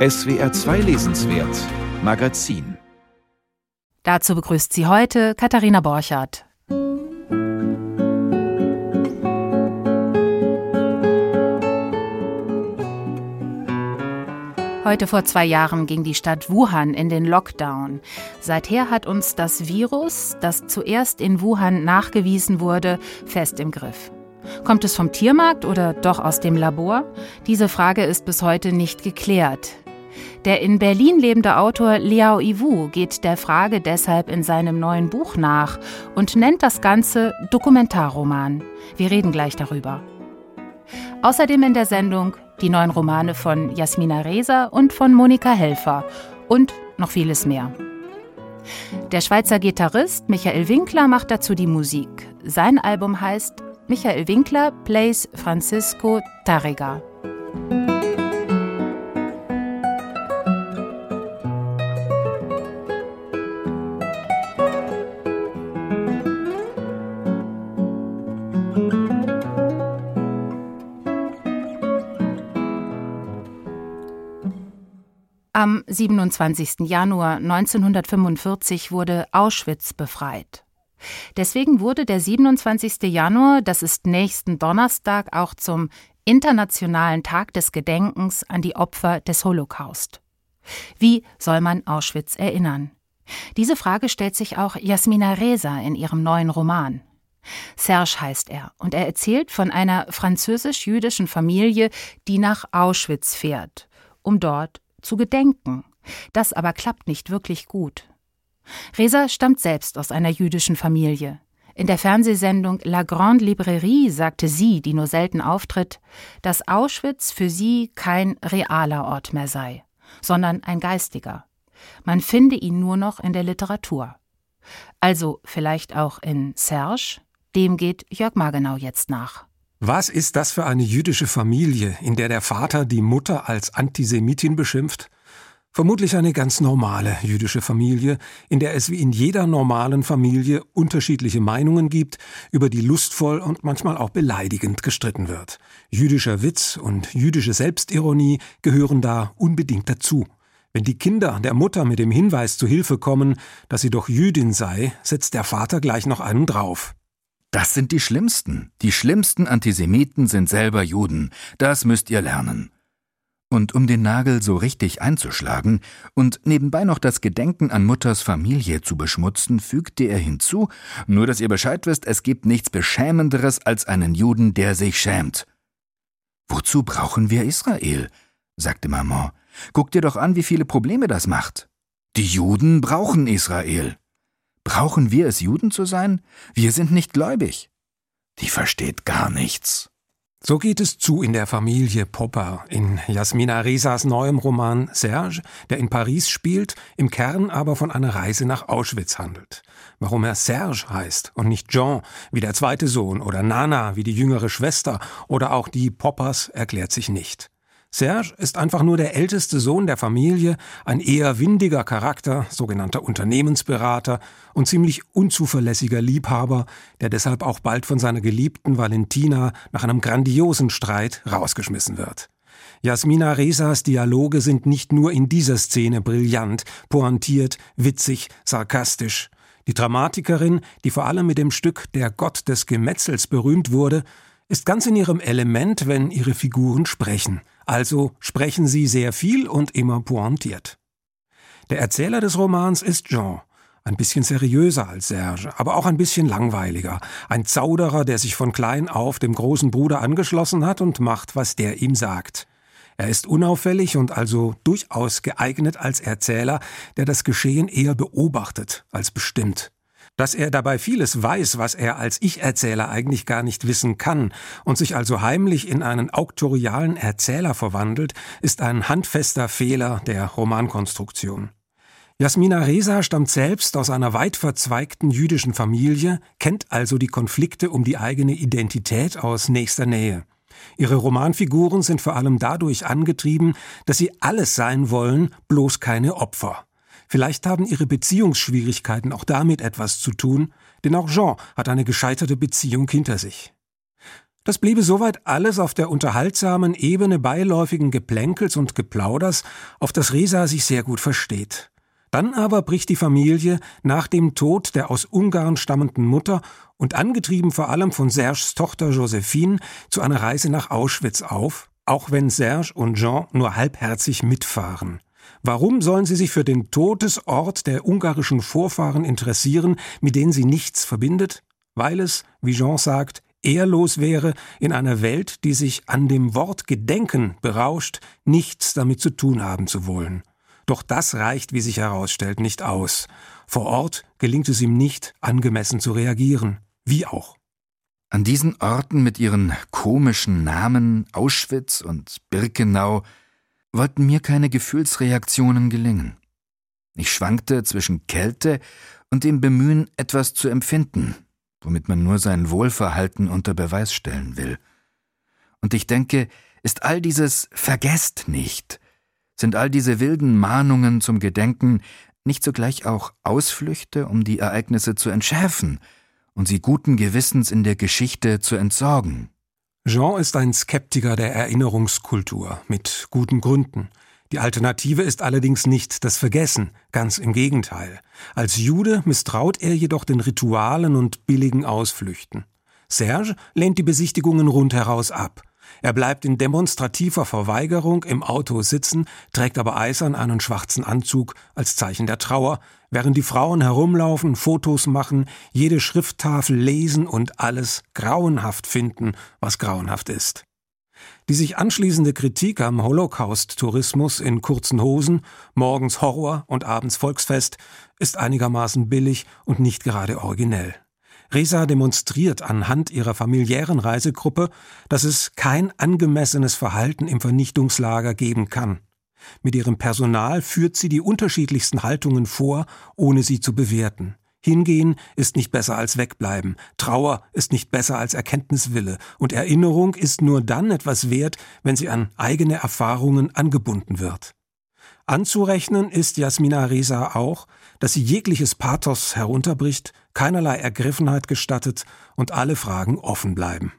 SWR 2 Lesenswert Magazin Dazu begrüßt sie heute Katharina Borchardt. Heute vor zwei Jahren ging die Stadt Wuhan in den Lockdown. Seither hat uns das Virus, das zuerst in Wuhan nachgewiesen wurde, fest im Griff. Kommt es vom Tiermarkt oder doch aus dem Labor? Diese Frage ist bis heute nicht geklärt. Der in Berlin lebende Autor Liao Iwu geht der Frage deshalb in seinem neuen Buch nach und nennt das Ganze Dokumentarroman. Wir reden gleich darüber. Außerdem in der Sendung die neuen Romane von Jasmina Reza und von Monika Helfer und noch vieles mehr. Der Schweizer Gitarrist Michael Winkler macht dazu die Musik. Sein Album heißt Michael Winkler plays Francisco Tarrega. Am 27. Januar 1945 wurde Auschwitz befreit. Deswegen wurde der 27. Januar, das ist nächsten Donnerstag, auch zum Internationalen Tag des Gedenkens an die Opfer des Holocaust. Wie soll man Auschwitz erinnern? Diese Frage stellt sich auch Jasmina Reza in ihrem neuen Roman. Serge heißt er, und er erzählt von einer französisch-jüdischen Familie, die nach Auschwitz fährt, um dort zu gedenken. Das aber klappt nicht wirklich gut. Reza stammt selbst aus einer jüdischen Familie. In der Fernsehsendung La Grande Librairie sagte sie, die nur selten auftritt, dass Auschwitz für sie kein realer Ort mehr sei, sondern ein geistiger. Man finde ihn nur noch in der Literatur. Also vielleicht auch in Serge? Dem geht Jörg Margenau jetzt nach. Was ist das für eine jüdische Familie, in der der Vater die Mutter als Antisemitin beschimpft? Vermutlich eine ganz normale jüdische Familie, in der es wie in jeder normalen Familie unterschiedliche Meinungen gibt, über die lustvoll und manchmal auch beleidigend gestritten wird. Jüdischer Witz und jüdische Selbstironie gehören da unbedingt dazu. Wenn die Kinder der Mutter mit dem Hinweis zu Hilfe kommen, dass sie doch Jüdin sei, setzt der Vater gleich noch einen drauf. Das sind die Schlimmsten. Die schlimmsten Antisemiten sind selber Juden. Das müsst ihr lernen. Und um den Nagel so richtig einzuschlagen und nebenbei noch das Gedenken an Mutters Familie zu beschmutzen, fügte er hinzu, nur dass ihr Bescheid wisst, es gibt nichts Beschämenderes als einen Juden, der sich schämt. Wozu brauchen wir Israel? sagte Maman. Guck dir doch an, wie viele Probleme das macht. Die Juden brauchen Israel. Brauchen wir es, Juden zu sein? Wir sind nicht gläubig. Die versteht gar nichts. So geht es zu in der Familie Popper, in Jasmina Resas neuem Roman Serge, der in Paris spielt, im Kern aber von einer Reise nach Auschwitz handelt. Warum er Serge heißt und nicht Jean wie der zweite Sohn oder Nana wie die jüngere Schwester oder auch die Poppers erklärt sich nicht. Serge ist einfach nur der älteste Sohn der Familie, ein eher windiger Charakter, sogenannter Unternehmensberater und ziemlich unzuverlässiger Liebhaber, der deshalb auch bald von seiner geliebten Valentina nach einem grandiosen Streit rausgeschmissen wird. Jasmina Resas Dialoge sind nicht nur in dieser Szene brillant, pointiert, witzig, sarkastisch. Die Dramatikerin, die vor allem mit dem Stück Der Gott des Gemetzels berühmt wurde, ist ganz in ihrem Element, wenn ihre Figuren sprechen. Also sprechen sie sehr viel und immer pointiert. Der Erzähler des Romans ist Jean, ein bisschen seriöser als Serge, aber auch ein bisschen langweiliger, ein Zauderer, der sich von klein auf dem großen Bruder angeschlossen hat und macht, was der ihm sagt. Er ist unauffällig und also durchaus geeignet als Erzähler, der das Geschehen eher beobachtet als bestimmt dass er dabei vieles weiß, was er als Ich-Erzähler eigentlich gar nicht wissen kann und sich also heimlich in einen auktorialen Erzähler verwandelt, ist ein handfester Fehler der Romankonstruktion. Jasmina Reza stammt selbst aus einer weit verzweigten jüdischen Familie, kennt also die Konflikte um die eigene Identität aus nächster Nähe. Ihre Romanfiguren sind vor allem dadurch angetrieben, dass sie alles sein wollen, bloß keine Opfer. Vielleicht haben ihre Beziehungsschwierigkeiten auch damit etwas zu tun, denn auch Jean hat eine gescheiterte Beziehung hinter sich. Das bliebe soweit alles auf der unterhaltsamen Ebene beiläufigen Geplänkels und Geplauders, auf das Resa sich sehr gut versteht. Dann aber bricht die Familie nach dem Tod der aus Ungarn stammenden Mutter und angetrieben vor allem von Serges Tochter Josephine zu einer Reise nach Auschwitz auf, auch wenn Serge und Jean nur halbherzig mitfahren. Warum sollen sie sich für den Todesort der ungarischen Vorfahren interessieren, mit denen sie nichts verbindet? Weil es, wie Jean sagt, ehrlos wäre, in einer Welt, die sich an dem Wort Gedenken berauscht, nichts damit zu tun haben zu wollen. Doch das reicht, wie sich herausstellt, nicht aus. Vor Ort gelingt es ihm nicht, angemessen zu reagieren. Wie auch. An diesen Orten mit ihren komischen Namen Auschwitz und Birkenau wollten mir keine Gefühlsreaktionen gelingen. Ich schwankte zwischen Kälte und dem Bemühen, etwas zu empfinden, womit man nur sein Wohlverhalten unter Beweis stellen will. Und ich denke, ist all dieses Vergesst nicht sind all diese wilden Mahnungen zum Gedenken nicht zugleich auch Ausflüchte, um die Ereignisse zu entschärfen und sie guten Gewissens in der Geschichte zu entsorgen? Jean ist ein Skeptiker der Erinnerungskultur, mit guten Gründen. Die Alternative ist allerdings nicht das Vergessen, ganz im Gegenteil. Als Jude misstraut er jedoch den Ritualen und billigen Ausflüchten. Serge lehnt die Besichtigungen rundheraus ab. Er bleibt in demonstrativer Verweigerung im Auto sitzen, trägt aber eisern einen schwarzen Anzug als Zeichen der Trauer, während die Frauen herumlaufen, Fotos machen, jede Schrifttafel lesen und alles grauenhaft finden, was grauenhaft ist. Die sich anschließende Kritik am Holocaust-Tourismus in kurzen Hosen, morgens Horror und abends Volksfest, ist einigermaßen billig und nicht gerade originell. Resa demonstriert anhand ihrer familiären Reisegruppe, dass es kein angemessenes Verhalten im Vernichtungslager geben kann. Mit ihrem Personal führt sie die unterschiedlichsten Haltungen vor, ohne sie zu bewerten. Hingehen ist nicht besser als wegbleiben, Trauer ist nicht besser als Erkenntniswille, und Erinnerung ist nur dann etwas wert, wenn sie an eigene Erfahrungen angebunden wird. Anzurechnen ist Jasmina Reza auch, dass sie jegliches Pathos herunterbricht, keinerlei Ergriffenheit gestattet und alle Fragen offen bleiben.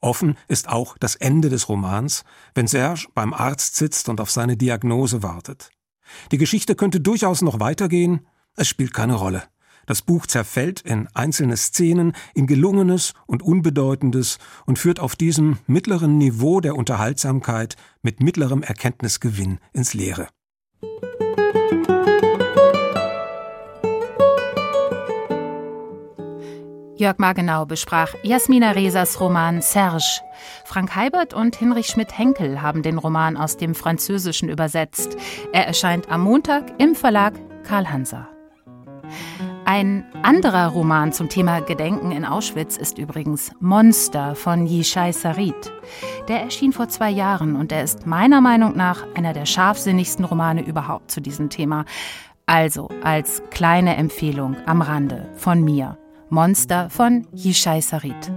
Offen ist auch das Ende des Romans, wenn Serge beim Arzt sitzt und auf seine Diagnose wartet. Die Geschichte könnte durchaus noch weitergehen, es spielt keine Rolle. Das Buch zerfällt in einzelne Szenen, in gelungenes und unbedeutendes und führt auf diesem mittleren Niveau der Unterhaltsamkeit mit mittlerem Erkenntnisgewinn ins Leere. Jörg Margenau besprach Jasmina Resas Roman Serge. Frank Heibert und Hinrich Schmidt-Henkel haben den Roman aus dem Französischen übersetzt. Er erscheint am Montag im Verlag Karl Hanser. Ein anderer Roman zum Thema Gedenken in Auschwitz ist übrigens Monster von Yishai Sarit. Der erschien vor zwei Jahren und er ist meiner Meinung nach einer der scharfsinnigsten Romane überhaupt zu diesem Thema. Also als kleine Empfehlung am Rande von mir. Monster von Yishai Sarit.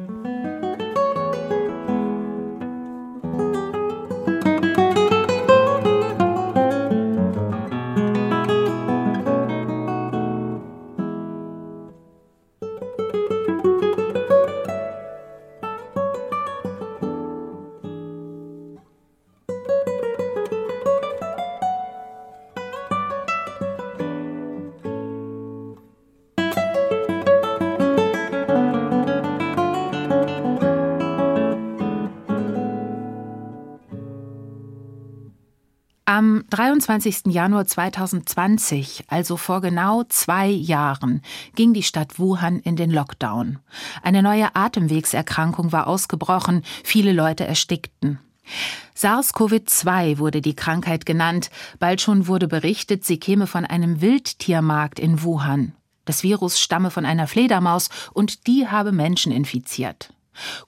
Am 23. Januar 2020, also vor genau zwei Jahren, ging die Stadt Wuhan in den Lockdown. Eine neue Atemwegserkrankung war ausgebrochen, viele Leute erstickten. SARS-CoV-2 wurde die Krankheit genannt, bald schon wurde berichtet, sie käme von einem Wildtiermarkt in Wuhan. Das Virus stamme von einer Fledermaus und die habe Menschen infiziert.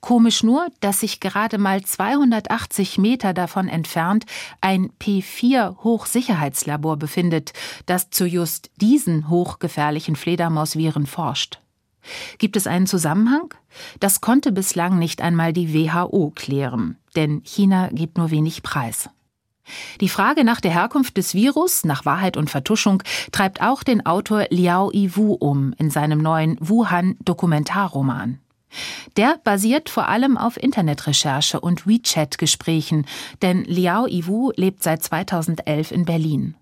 Komisch nur, dass sich gerade mal 280 Meter davon entfernt ein P4-Hochsicherheitslabor befindet, das zu just diesen hochgefährlichen Fledermausviren forscht. Gibt es einen Zusammenhang? Das konnte bislang nicht einmal die WHO klären, denn China gibt nur wenig Preis. Die Frage nach der Herkunft des Virus, nach Wahrheit und Vertuschung, treibt auch den Autor Liao Yiwu um in seinem neuen Wuhan-Dokumentarroman. Der basiert vor allem auf Internetrecherche und WeChat-Gesprächen, denn Liao Iwu lebt seit 2011 in Berlin.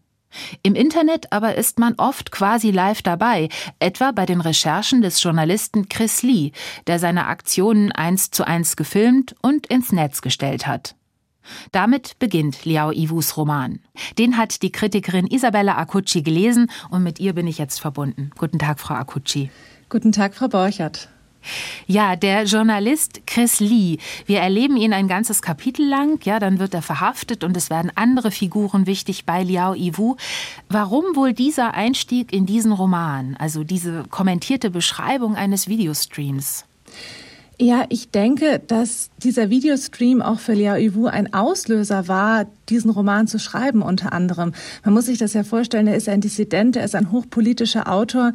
Im Internet aber ist man oft quasi live dabei, etwa bei den Recherchen des Journalisten Chris Lee, der seine Aktionen eins zu eins gefilmt und ins Netz gestellt hat. Damit beginnt Liao Iwus Roman. Den hat die Kritikerin Isabella Akucci gelesen und mit ihr bin ich jetzt verbunden. Guten Tag, Frau Akucci. Guten Tag, Frau Borchert. Ja, der Journalist Chris Lee. Wir erleben ihn ein ganzes Kapitel lang. Ja, dann wird er verhaftet und es werden andere Figuren wichtig bei Liao Yiwu. Warum wohl dieser Einstieg in diesen Roman? Also diese kommentierte Beschreibung eines Videostreams? Ja, ich denke, dass dieser Videostream auch für Liao Yiwu ein Auslöser war, diesen Roman zu schreiben unter anderem. Man muss sich das ja vorstellen, er ist ein Dissident, er ist ein hochpolitischer Autor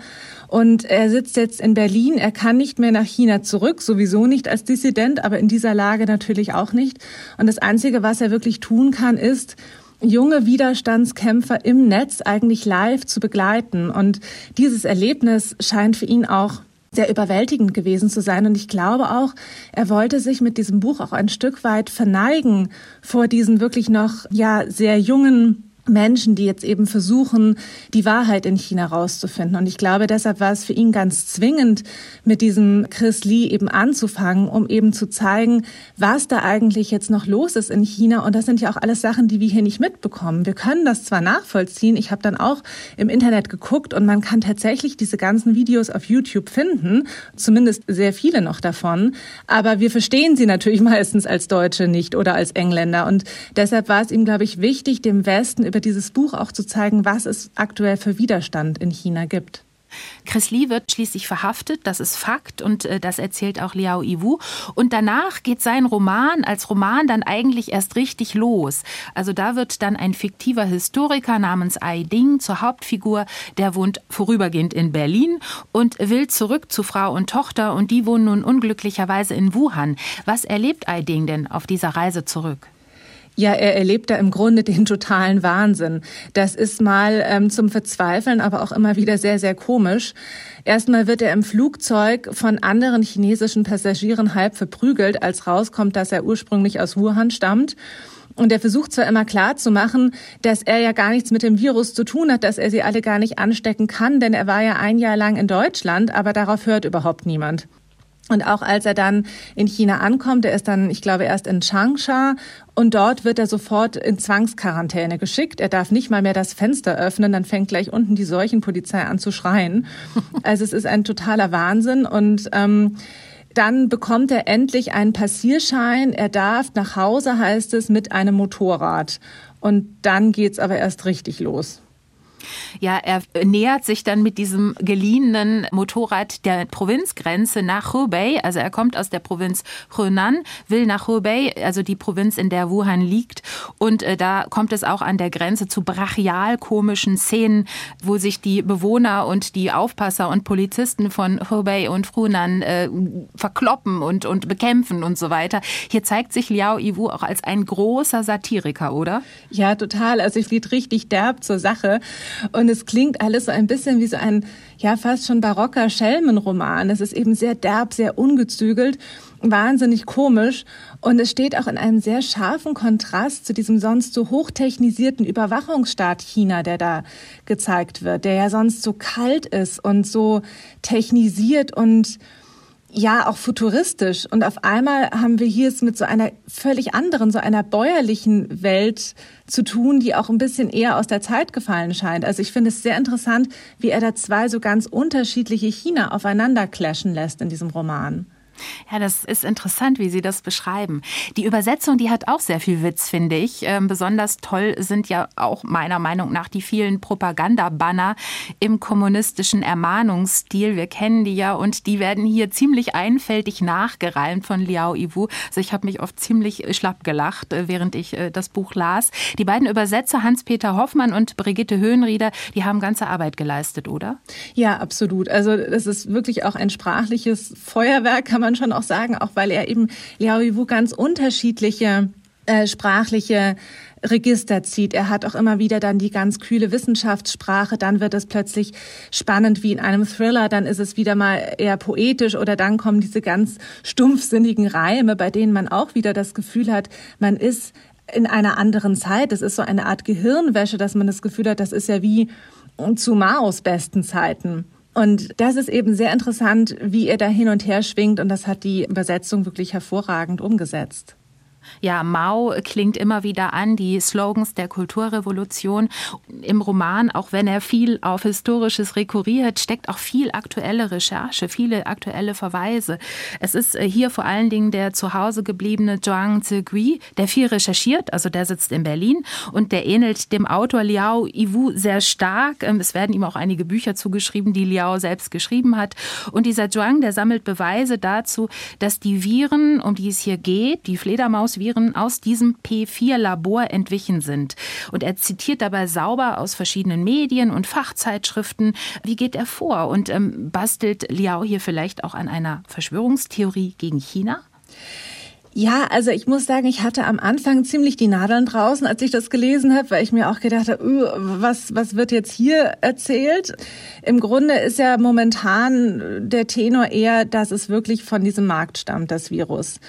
und er sitzt jetzt in Berlin. Er kann nicht mehr nach China zurück, sowieso nicht als Dissident, aber in dieser Lage natürlich auch nicht. Und das Einzige, was er wirklich tun kann, ist, junge Widerstandskämpfer im Netz eigentlich live zu begleiten. Und dieses Erlebnis scheint für ihn auch sehr überwältigend gewesen zu sein. Und ich glaube auch, er wollte sich mit diesem Buch auch ein Stück weit verneigen vor diesen wirklich noch, ja, sehr jungen Menschen, die jetzt eben versuchen, die Wahrheit in China rauszufinden. Und ich glaube, deshalb war es für ihn ganz zwingend, mit diesem Chris Lee eben anzufangen, um eben zu zeigen, was da eigentlich jetzt noch los ist in China. Und das sind ja auch alles Sachen, die wir hier nicht mitbekommen. Wir können das zwar nachvollziehen. Ich habe dann auch im Internet geguckt und man kann tatsächlich diese ganzen Videos auf YouTube finden, zumindest sehr viele noch davon. Aber wir verstehen sie natürlich meistens als Deutsche nicht oder als Engländer. Und deshalb war es ihm, glaube ich, wichtig, dem Westen über dieses Buch auch zu zeigen, was es aktuell für Widerstand in China gibt. Chris Lee wird schließlich verhaftet, das ist Fakt und äh, das erzählt auch Liao Yiwu. Und danach geht sein Roman als Roman dann eigentlich erst richtig los. Also da wird dann ein fiktiver Historiker namens Ai Ding zur Hauptfigur, der wohnt vorübergehend in Berlin und will zurück zu Frau und Tochter und die wohnen nun unglücklicherweise in Wuhan. Was erlebt Ai Ding denn auf dieser Reise zurück? Ja, er erlebt da im Grunde den totalen Wahnsinn. Das ist mal ähm, zum Verzweifeln, aber auch immer wieder sehr, sehr komisch. Erstmal wird er im Flugzeug von anderen chinesischen Passagieren halb verprügelt, als rauskommt, dass er ursprünglich aus Wuhan stammt. Und er versucht zwar immer klar zu machen, dass er ja gar nichts mit dem Virus zu tun hat, dass er sie alle gar nicht anstecken kann, denn er war ja ein Jahr lang in Deutschland, aber darauf hört überhaupt niemand. Und auch als er dann in China ankommt, er ist dann, ich glaube, erst in Changsha und dort wird er sofort in Zwangsquarantäne geschickt. Er darf nicht mal mehr das Fenster öffnen, dann fängt gleich unten die Seuchenpolizei an zu schreien. Also es ist ein totaler Wahnsinn und ähm, dann bekommt er endlich einen Passierschein. Er darf nach Hause, heißt es, mit einem Motorrad. Und dann geht's aber erst richtig los. Ja, er nähert sich dann mit diesem geliehenen Motorrad der Provinzgrenze nach Hubei. Also er kommt aus der Provinz Henan, will nach Hubei, also die Provinz, in der Wuhan liegt. Und äh, da kommt es auch an der Grenze zu brachial komischen Szenen, wo sich die Bewohner und die Aufpasser und Polizisten von Hubei und Hunan äh, verkloppen und, und bekämpfen und so weiter. Hier zeigt sich Liao Yiwu auch als ein großer Satiriker, oder? Ja, total. Also ich geht richtig derb zur Sache. Und es klingt alles so ein bisschen wie so ein, ja, fast schon barocker Schelmenroman. Es ist eben sehr derb, sehr ungezügelt, wahnsinnig komisch. Und es steht auch in einem sehr scharfen Kontrast zu diesem sonst so hochtechnisierten Überwachungsstaat China, der da gezeigt wird, der ja sonst so kalt ist und so technisiert und ja auch futuristisch. Und auf einmal haben wir hier es mit so einer völlig anderen, so einer bäuerlichen Welt zu tun, die auch ein bisschen eher aus der Zeit gefallen scheint. Also ich finde es sehr interessant, wie er da zwei so ganz unterschiedliche China aufeinander clashen lässt in diesem Roman. Ja, das ist interessant, wie Sie das beschreiben. Die Übersetzung, die hat auch sehr viel Witz, finde ich. Ähm, besonders toll sind ja auch meiner Meinung nach die vielen Propagandabanner im kommunistischen Ermahnungsstil. Wir kennen die ja und die werden hier ziemlich einfältig nachgereimt von Liao Iwu. Also ich habe mich oft ziemlich schlapp gelacht, äh, während ich äh, das Buch las. Die beiden Übersetzer Hans-Peter Hoffmann und Brigitte Höhenrieder, die haben ganze Arbeit geleistet, oder? Ja, absolut. Also das ist wirklich auch ein sprachliches Feuerwerk, kann man man schon auch sagen, auch weil er eben Liao Yiwu ganz unterschiedliche äh, sprachliche Register zieht. Er hat auch immer wieder dann die ganz kühle Wissenschaftssprache. Dann wird es plötzlich spannend wie in einem Thriller. Dann ist es wieder mal eher poetisch oder dann kommen diese ganz stumpfsinnigen Reime, bei denen man auch wieder das Gefühl hat, man ist in einer anderen Zeit. Es ist so eine Art Gehirnwäsche, dass man das Gefühl hat, das ist ja wie zu Maos besten Zeiten. Und das ist eben sehr interessant, wie er da hin und her schwingt. Und das hat die Übersetzung wirklich hervorragend umgesetzt. Ja, Mao klingt immer wieder an, die Slogans der Kulturrevolution. Im Roman, auch wenn er viel auf Historisches rekurriert, steckt auch viel aktuelle Recherche, viele aktuelle Verweise. Es ist äh, hier vor allen Dingen der zu Hause gebliebene Zhuang Zigui, der viel recherchiert, also der sitzt in Berlin und der ähnelt dem Autor Liao Yiwu sehr stark. Ähm, es werden ihm auch einige Bücher zugeschrieben, die Liao selbst geschrieben hat. Und dieser Zhuang, der sammelt Beweise dazu, dass die Viren, um die es hier geht, die Fledermaus Viren aus diesem P4-Labor entwichen sind. Und er zitiert dabei sauber aus verschiedenen Medien und Fachzeitschriften. Wie geht er vor? Und ähm, bastelt Liao hier vielleicht auch an einer Verschwörungstheorie gegen China? Ja, also ich muss sagen, ich hatte am Anfang ziemlich die Nadeln draußen, als ich das gelesen habe, weil ich mir auch gedacht habe, uh, was, was wird jetzt hier erzählt? Im Grunde ist ja momentan der Tenor eher, dass es wirklich von diesem Markt stammt, das Virus.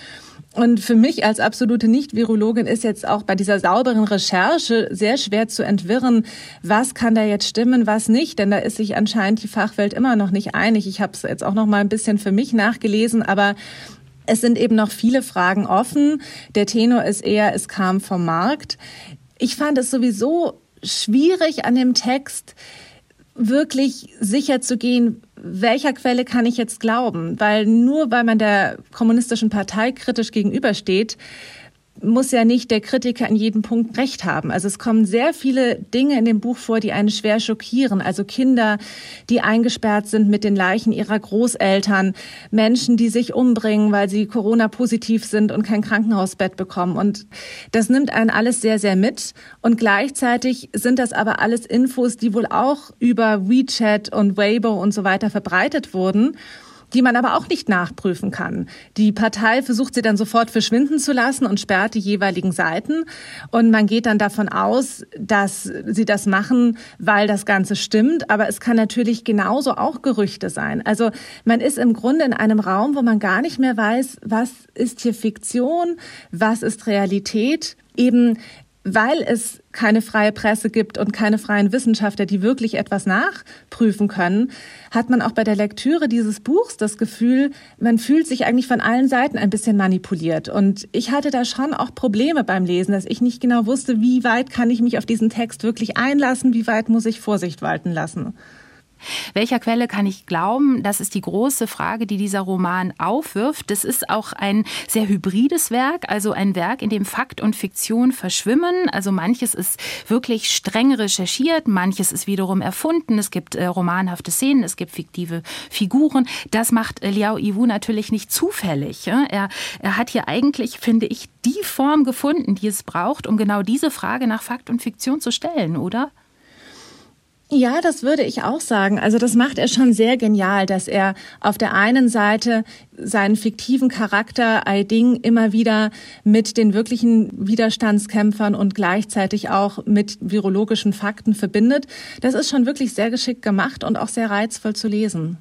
Und für mich als absolute Nicht-Virologin ist jetzt auch bei dieser sauberen Recherche sehr schwer zu entwirren, was kann da jetzt stimmen, was nicht, denn da ist sich anscheinend die Fachwelt immer noch nicht einig. Ich habe es jetzt auch noch mal ein bisschen für mich nachgelesen, aber es sind eben noch viele Fragen offen. Der Tenor ist eher, es kam vom Markt. Ich fand es sowieso schwierig an dem Text, wirklich sicher zu gehen, welcher Quelle kann ich jetzt glauben? Weil nur weil man der kommunistischen Partei kritisch gegenübersteht, muss ja nicht der Kritiker in jedem Punkt recht haben. Also es kommen sehr viele Dinge in dem Buch vor, die einen schwer schockieren. Also Kinder, die eingesperrt sind mit den Leichen ihrer Großeltern, Menschen, die sich umbringen, weil sie Corona-positiv sind und kein Krankenhausbett bekommen. Und das nimmt einen alles sehr, sehr mit. Und gleichzeitig sind das aber alles Infos, die wohl auch über WeChat und Weibo und so weiter verbreitet wurden die man aber auch nicht nachprüfen kann. Die Partei versucht sie dann sofort verschwinden zu lassen und sperrt die jeweiligen Seiten. Und man geht dann davon aus, dass sie das machen, weil das Ganze stimmt. Aber es kann natürlich genauso auch Gerüchte sein. Also man ist im Grunde in einem Raum, wo man gar nicht mehr weiß, was ist hier Fiktion, was ist Realität. Eben weil es keine freie Presse gibt und keine freien Wissenschaftler, die wirklich etwas nachprüfen können, hat man auch bei der Lektüre dieses Buchs das Gefühl, man fühlt sich eigentlich von allen Seiten ein bisschen manipuliert. Und ich hatte da schon auch Probleme beim Lesen, dass ich nicht genau wusste, wie weit kann ich mich auf diesen Text wirklich einlassen, wie weit muss ich Vorsicht walten lassen. Welcher Quelle kann ich glauben? Das ist die große Frage, die dieser Roman aufwirft. Das ist auch ein sehr hybrides Werk, also ein Werk, in dem Fakt und Fiktion verschwimmen. Also manches ist wirklich streng recherchiert, manches ist wiederum erfunden. Es gibt äh, romanhafte Szenen, es gibt fiktive Figuren. Das macht äh, Liao Yiwu natürlich nicht zufällig. Ja? Er, er hat hier eigentlich, finde ich, die Form gefunden, die es braucht, um genau diese Frage nach Fakt und Fiktion zu stellen, oder? Ja, das würde ich auch sagen. Also das macht er schon sehr genial, dass er auf der einen Seite seinen fiktiven Charakter Aiding immer wieder mit den wirklichen Widerstandskämpfern und gleichzeitig auch mit virologischen Fakten verbindet. Das ist schon wirklich sehr geschickt gemacht und auch sehr reizvoll zu lesen.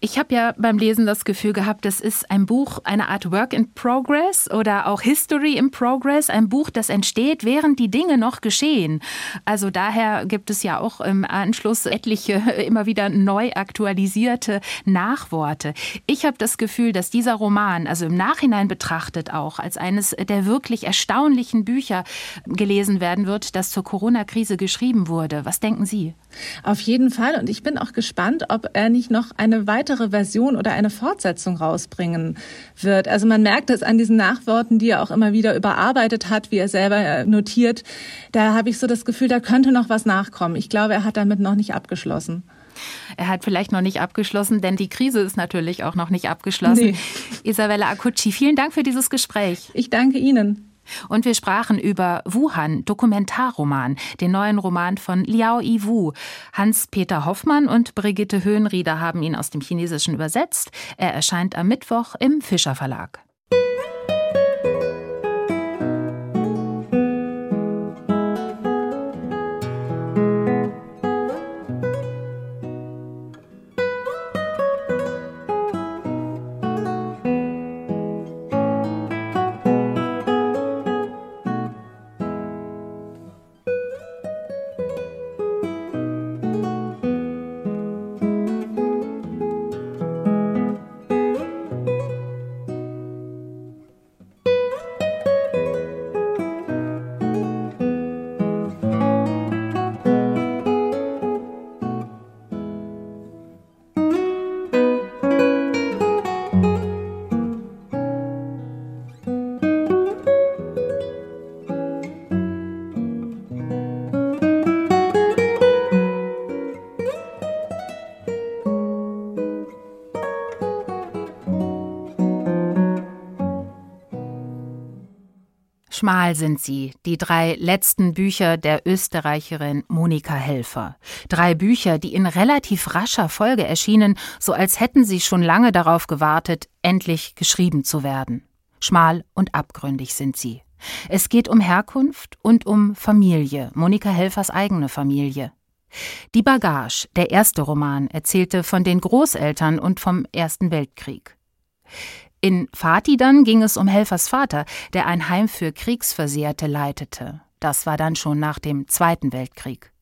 Ich habe ja beim Lesen das Gefühl gehabt, das ist ein Buch, eine Art Work in Progress oder auch History in Progress, ein Buch, das entsteht, während die Dinge noch geschehen. Also daher gibt es ja auch im Anschluss etliche immer wieder neu aktualisierte Nachworte. Ich habe das Gefühl, dass dieser Roman, also im Nachhinein betrachtet auch, als eines der wirklich erstaunlichen Bücher gelesen werden wird, das zur Corona-Krise geschrieben wurde. Was denken Sie? Auf jeden Fall. Und ich bin auch gespannt, ob er nicht noch eine weitere Version oder eine Fortsetzung rausbringen wird. Also man merkt es an diesen Nachworten, die er auch immer wieder überarbeitet hat, wie er selber notiert. Da habe ich so das Gefühl, da könnte noch was nachkommen. Ich glaube, er hat damit noch nicht abgeschlossen. Er hat vielleicht noch nicht abgeschlossen, denn die Krise ist natürlich auch noch nicht abgeschlossen. Nee. Isabella Acucci, vielen Dank für dieses Gespräch. Ich danke Ihnen. Und wir sprachen über Wuhan, Dokumentarroman, den neuen Roman von Liao Yiwu. Hans-Peter Hoffmann und Brigitte Höhenrieder haben ihn aus dem Chinesischen übersetzt. Er erscheint am Mittwoch im Fischer Verlag. Schmal sind sie, die drei letzten Bücher der Österreicherin Monika Helfer. Drei Bücher, die in relativ rascher Folge erschienen, so als hätten sie schon lange darauf gewartet, endlich geschrieben zu werden. Schmal und abgründig sind sie. Es geht um Herkunft und um Familie, Monika Helfers eigene Familie. Die Bagage, der erste Roman, erzählte von den Großeltern und vom Ersten Weltkrieg. In Fatih dann ging es um Helfers Vater, der ein Heim für Kriegsversehrte leitete. Das war dann schon nach dem Zweiten Weltkrieg.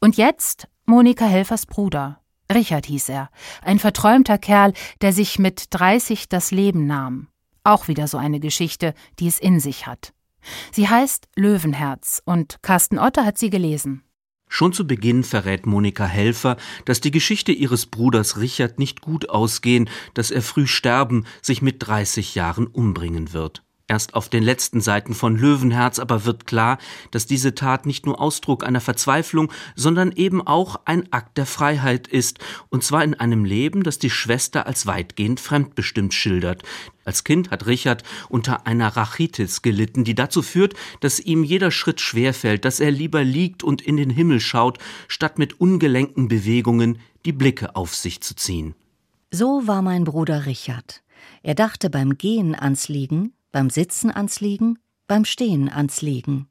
Und jetzt Monika Helfers Bruder. Richard hieß er, ein verträumter Kerl, der sich mit 30 das Leben nahm. Auch wieder so eine Geschichte, die es in sich hat. Sie heißt Löwenherz und Carsten Otter hat sie gelesen. Schon zu Beginn verrät Monika Helfer, dass die Geschichte ihres Bruders Richard nicht gut ausgehen, dass er früh sterben, sich mit 30 Jahren umbringen wird. Erst auf den letzten Seiten von Löwenherz aber wird klar, dass diese Tat nicht nur Ausdruck einer Verzweiflung, sondern eben auch ein Akt der Freiheit ist, und zwar in einem Leben, das die Schwester als weitgehend fremdbestimmt schildert. Als Kind hat Richard unter einer Rachitis gelitten, die dazu führt, dass ihm jeder Schritt schwerfällt, dass er lieber liegt und in den Himmel schaut, statt mit ungelenken Bewegungen die Blicke auf sich zu ziehen. So war mein Bruder Richard. Er dachte beim Gehen ans Liegen, beim Sitzen ans Liegen, beim Stehen ans Liegen.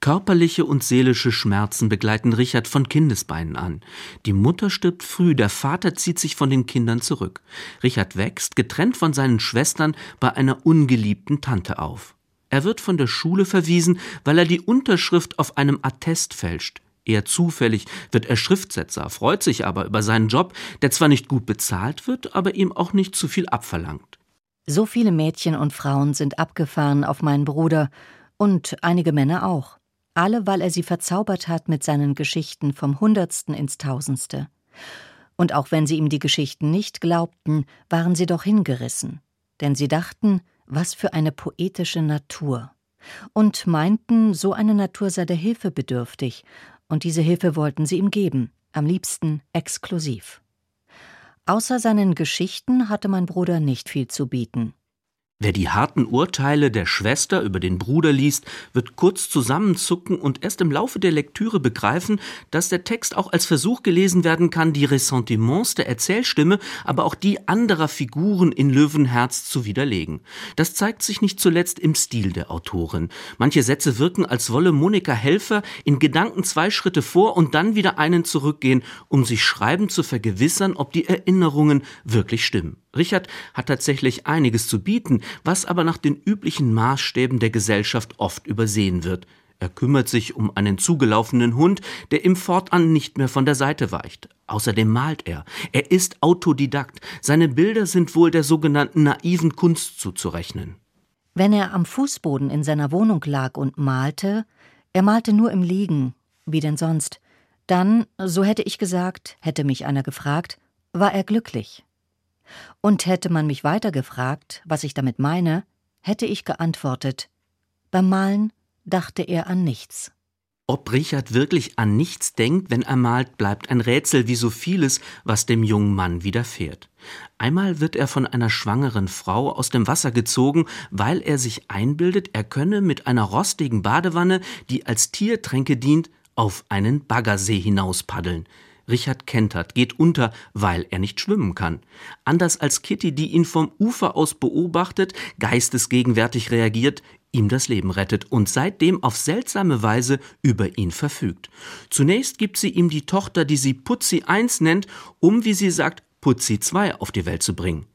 Körperliche und seelische Schmerzen begleiten Richard von Kindesbeinen an. Die Mutter stirbt früh, der Vater zieht sich von den Kindern zurück. Richard wächst, getrennt von seinen Schwestern, bei einer ungeliebten Tante auf. Er wird von der Schule verwiesen, weil er die Unterschrift auf einem Attest fälscht. Eher zufällig wird er Schriftsetzer, freut sich aber über seinen Job, der zwar nicht gut bezahlt wird, aber ihm auch nicht zu viel abverlangt. So viele Mädchen und Frauen sind abgefahren auf meinen Bruder und einige Männer auch. Alle, weil er sie verzaubert hat mit seinen Geschichten vom Hundertsten ins Tausendste. Und auch wenn sie ihm die Geschichten nicht glaubten, waren sie doch hingerissen. Denn sie dachten, was für eine poetische Natur. Und meinten, so eine Natur sei der Hilfe bedürftig, und diese Hilfe wollten sie ihm geben, am liebsten exklusiv. Außer seinen Geschichten hatte mein Bruder nicht viel zu bieten. Wer die harten Urteile der Schwester über den Bruder liest, wird kurz zusammenzucken und erst im Laufe der Lektüre begreifen, dass der Text auch als Versuch gelesen werden kann, die Ressentiments der Erzählstimme, aber auch die anderer Figuren in Löwenherz zu widerlegen. Das zeigt sich nicht zuletzt im Stil der Autorin. Manche Sätze wirken, als wolle Monika Helfer in Gedanken zwei Schritte vor und dann wieder einen zurückgehen, um sich schreiben zu vergewissern, ob die Erinnerungen wirklich stimmen. Richard hat tatsächlich einiges zu bieten, was aber nach den üblichen Maßstäben der Gesellschaft oft übersehen wird. Er kümmert sich um einen zugelaufenen Hund, der ihm fortan nicht mehr von der Seite weicht. Außerdem malt er. Er ist Autodidakt. Seine Bilder sind wohl der sogenannten naiven Kunst zuzurechnen. Wenn er am Fußboden in seiner Wohnung lag und malte, er malte nur im Liegen, wie denn sonst, dann, so hätte ich gesagt, hätte mich einer gefragt, war er glücklich. Und hätte man mich weiter gefragt, was ich damit meine, hätte ich geantwortet Beim Malen dachte er an nichts. Ob Richard wirklich an nichts denkt, wenn er malt, bleibt ein Rätsel wie so vieles, was dem jungen Mann widerfährt. Einmal wird er von einer schwangeren Frau aus dem Wasser gezogen, weil er sich einbildet, er könne mit einer rostigen Badewanne, die als Tiertränke dient, auf einen Baggersee hinauspaddeln. Richard kentert, geht unter, weil er nicht schwimmen kann. Anders als Kitty, die ihn vom Ufer aus beobachtet, geistesgegenwärtig reagiert, ihm das Leben rettet und seitdem auf seltsame Weise über ihn verfügt. Zunächst gibt sie ihm die Tochter, die sie Putzi 1 nennt, um, wie sie sagt, Putzi 2 auf die Welt zu bringen.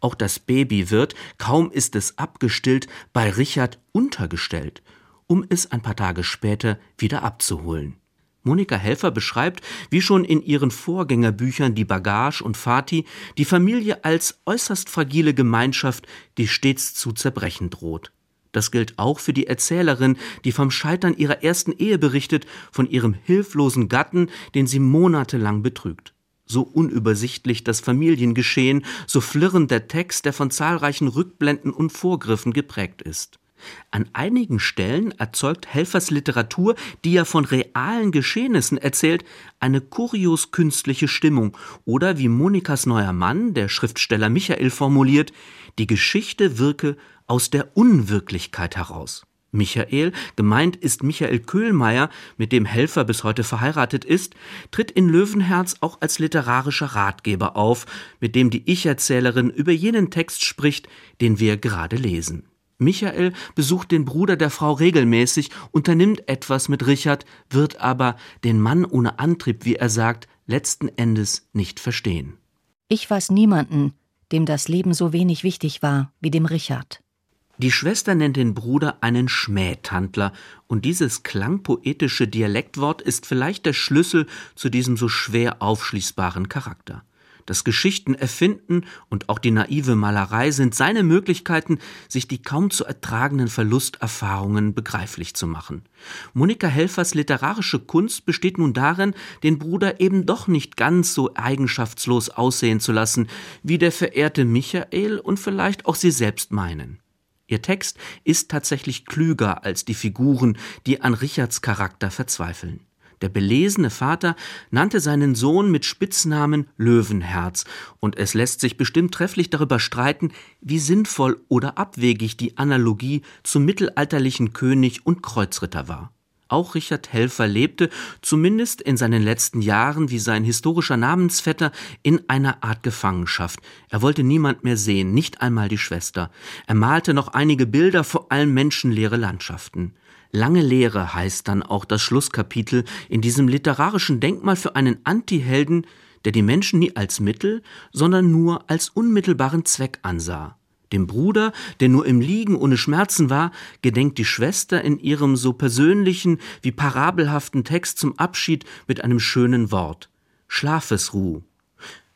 Auch das Baby wird, kaum ist es abgestillt, bei Richard untergestellt, um es ein paar Tage später wieder abzuholen. Monika Helfer beschreibt, wie schon in ihren Vorgängerbüchern Die Bagage und Fatih, die Familie als äußerst fragile Gemeinschaft, die stets zu zerbrechen droht. Das gilt auch für die Erzählerin, die vom Scheitern ihrer ersten Ehe berichtet, von ihrem hilflosen Gatten, den sie monatelang betrügt. So unübersichtlich das Familiengeschehen, so flirrend der Text, der von zahlreichen Rückblenden und Vorgriffen geprägt ist. An einigen Stellen erzeugt Helfers Literatur, die ja von realen Geschehnissen erzählt, eine kurios künstliche Stimmung oder wie Monikas neuer Mann, der Schriftsteller Michael formuliert, die Geschichte wirke aus der Unwirklichkeit heraus. Michael, gemeint ist Michael Köhlmeier, mit dem Helfer bis heute verheiratet ist, tritt in Löwenherz auch als literarischer Ratgeber auf, mit dem die Ich-Erzählerin über jenen Text spricht, den wir gerade lesen. Michael besucht den Bruder der Frau regelmäßig, unternimmt etwas mit Richard, wird aber den Mann ohne Antrieb, wie er sagt, letzten Endes nicht verstehen. Ich weiß niemanden, dem das Leben so wenig wichtig war wie dem Richard. Die Schwester nennt den Bruder einen Schmähtandler, und dieses klangpoetische Dialektwort ist vielleicht der Schlüssel zu diesem so schwer aufschließbaren Charakter. Das Geschichten erfinden und auch die naive Malerei sind seine Möglichkeiten, sich die kaum zu ertragenden Verlusterfahrungen begreiflich zu machen. Monika Helfers literarische Kunst besteht nun darin, den Bruder eben doch nicht ganz so eigenschaftslos aussehen zu lassen, wie der verehrte Michael und vielleicht auch sie selbst meinen. Ihr Text ist tatsächlich klüger als die Figuren, die an Richards Charakter verzweifeln. Der belesene Vater nannte seinen Sohn mit Spitznamen Löwenherz, und es lässt sich bestimmt trefflich darüber streiten, wie sinnvoll oder abwegig die Analogie zum mittelalterlichen König und Kreuzritter war. Auch Richard Helfer lebte, zumindest in seinen letzten Jahren, wie sein historischer Namensvetter, in einer Art Gefangenschaft. Er wollte niemand mehr sehen, nicht einmal die Schwester. Er malte noch einige Bilder, vor allem menschenleere Landschaften. Lange Lehre heißt dann auch das Schlusskapitel in diesem literarischen Denkmal für einen Antihelden, der die Menschen nie als Mittel, sondern nur als unmittelbaren Zweck ansah. Dem Bruder, der nur im Liegen ohne Schmerzen war, gedenkt die Schwester in ihrem so persönlichen wie parabelhaften Text zum Abschied mit einem schönen Wort. Schlafesruh.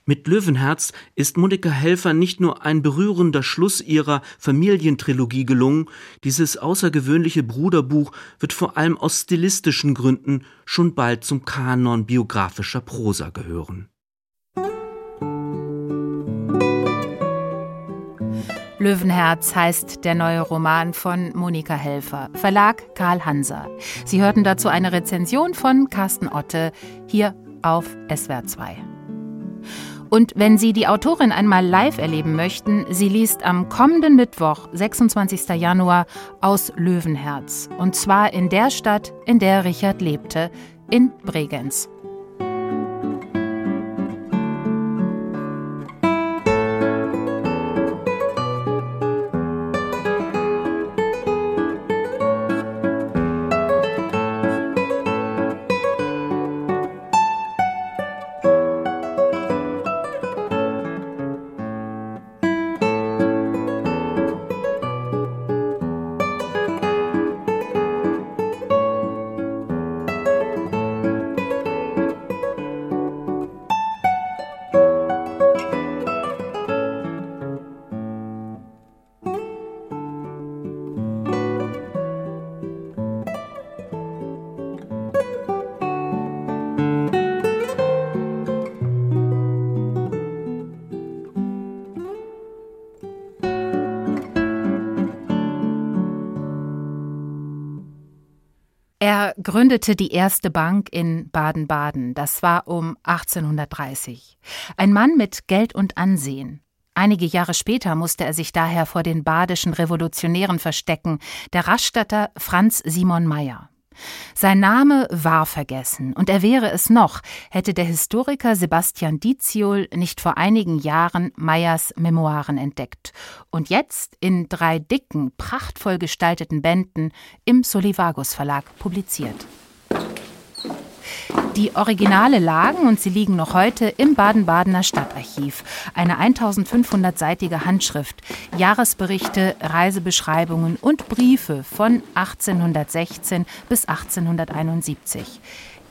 Mit Löwenherz ist Monika Helfer nicht nur ein berührender Schluss ihrer Familientrilogie gelungen, dieses außergewöhnliche Bruderbuch wird vor allem aus stilistischen Gründen schon bald zum Kanon biografischer Prosa gehören. Löwenherz heißt der neue Roman von Monika Helfer, Verlag Karl Hanser. Sie hörten dazu eine Rezension von Carsten Otte hier auf SWR 2. Und wenn Sie die Autorin einmal live erleben möchten, sie liest am kommenden Mittwoch, 26. Januar, aus Löwenherz. Und zwar in der Stadt, in der Richard lebte, in Bregenz. Gründete die erste Bank in Baden-Baden. Das war um 1830. Ein Mann mit Geld und Ansehen. Einige Jahre später musste er sich daher vor den badischen Revolutionären verstecken, der Rastatter Franz Simon Meyer. Sein Name war vergessen, und er wäre es noch, hätte der Historiker Sebastian Diziol nicht vor einigen Jahren Meyers Memoiren entdeckt und jetzt in drei dicken, prachtvoll gestalteten Bänden im Solivagus Verlag publiziert. Die Originale lagen und sie liegen noch heute im Baden-Badener Stadtarchiv. Eine 1500-seitige Handschrift, Jahresberichte, Reisebeschreibungen und Briefe von 1816 bis 1871.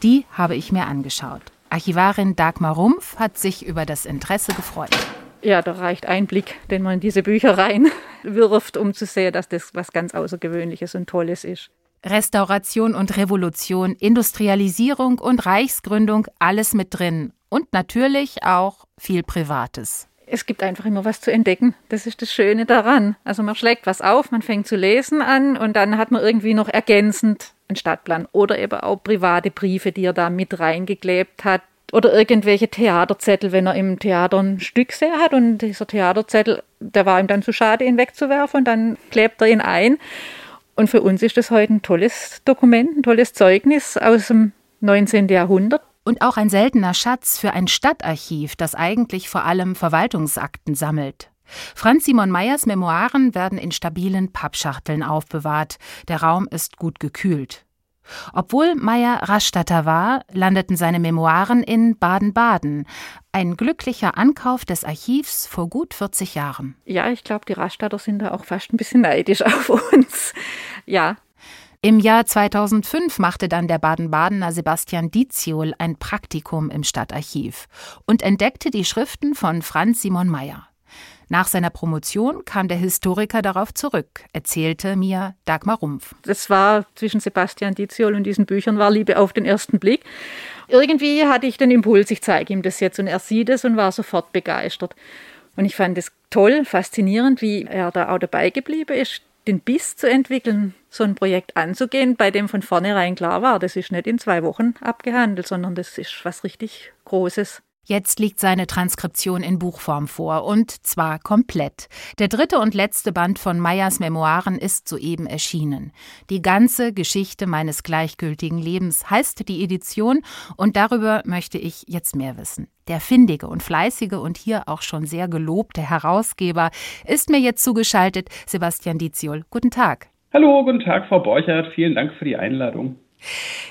Die habe ich mir angeschaut. Archivarin Dagmar Rumpf hat sich über das Interesse gefreut. Ja, da reicht ein Blick, den man in diese Bücher reinwirft, um zu sehen, dass das was ganz Außergewöhnliches und Tolles ist. Restauration und Revolution, Industrialisierung und Reichsgründung, alles mit drin. Und natürlich auch viel Privates. Es gibt einfach immer was zu entdecken. Das ist das Schöne daran. Also man schlägt was auf, man fängt zu lesen an und dann hat man irgendwie noch ergänzend einen Stadtplan oder eben auch private Briefe, die er da mit reingeklebt hat. Oder irgendwelche Theaterzettel, wenn er im Theater ein Stück sehr hat und dieser Theaterzettel, der war ihm dann zu schade, ihn wegzuwerfen und dann klebt er ihn ein. Und für uns ist das heute ein tolles Dokument, ein tolles Zeugnis aus dem 19. Jahrhundert. Und auch ein seltener Schatz für ein Stadtarchiv, das eigentlich vor allem Verwaltungsakten sammelt. Franz Simon Meyers Memoiren werden in stabilen Pappschachteln aufbewahrt. Der Raum ist gut gekühlt. Obwohl Meyer Rastatter war, landeten seine Memoiren in Baden-Baden. Ein glücklicher Ankauf des Archivs vor gut 40 Jahren. Ja, ich glaube, die Rastatter sind da auch fast ein bisschen neidisch auf uns. Ja. Im Jahr 2005 machte dann der Baden-Badener Sebastian Diziol ein Praktikum im Stadtarchiv und entdeckte die Schriften von Franz Simon Meyer. Nach seiner Promotion kam der Historiker darauf zurück, erzählte mir Dagmar Rumpf. Das war zwischen Sebastian Diziol und diesen Büchern war Liebe auf den ersten Blick. Irgendwie hatte ich den Impuls, ich zeige ihm das jetzt und er sieht es und war sofort begeistert. Und ich fand es toll, faszinierend, wie er da auch dabei geblieben ist, den Biss zu entwickeln, so ein Projekt anzugehen, bei dem von vornherein klar war, das ist nicht in zwei Wochen abgehandelt, sondern das ist was richtig Großes. Jetzt liegt seine Transkription in Buchform vor, und zwar komplett. Der dritte und letzte Band von Meyers Memoiren ist soeben erschienen. Die ganze Geschichte meines gleichgültigen Lebens heißt die Edition, und darüber möchte ich jetzt mehr wissen. Der findige und fleißige und hier auch schon sehr gelobte Herausgeber ist mir jetzt zugeschaltet, Sebastian Diziol. Guten Tag. Hallo, guten Tag, Frau Borchert. Vielen Dank für die Einladung.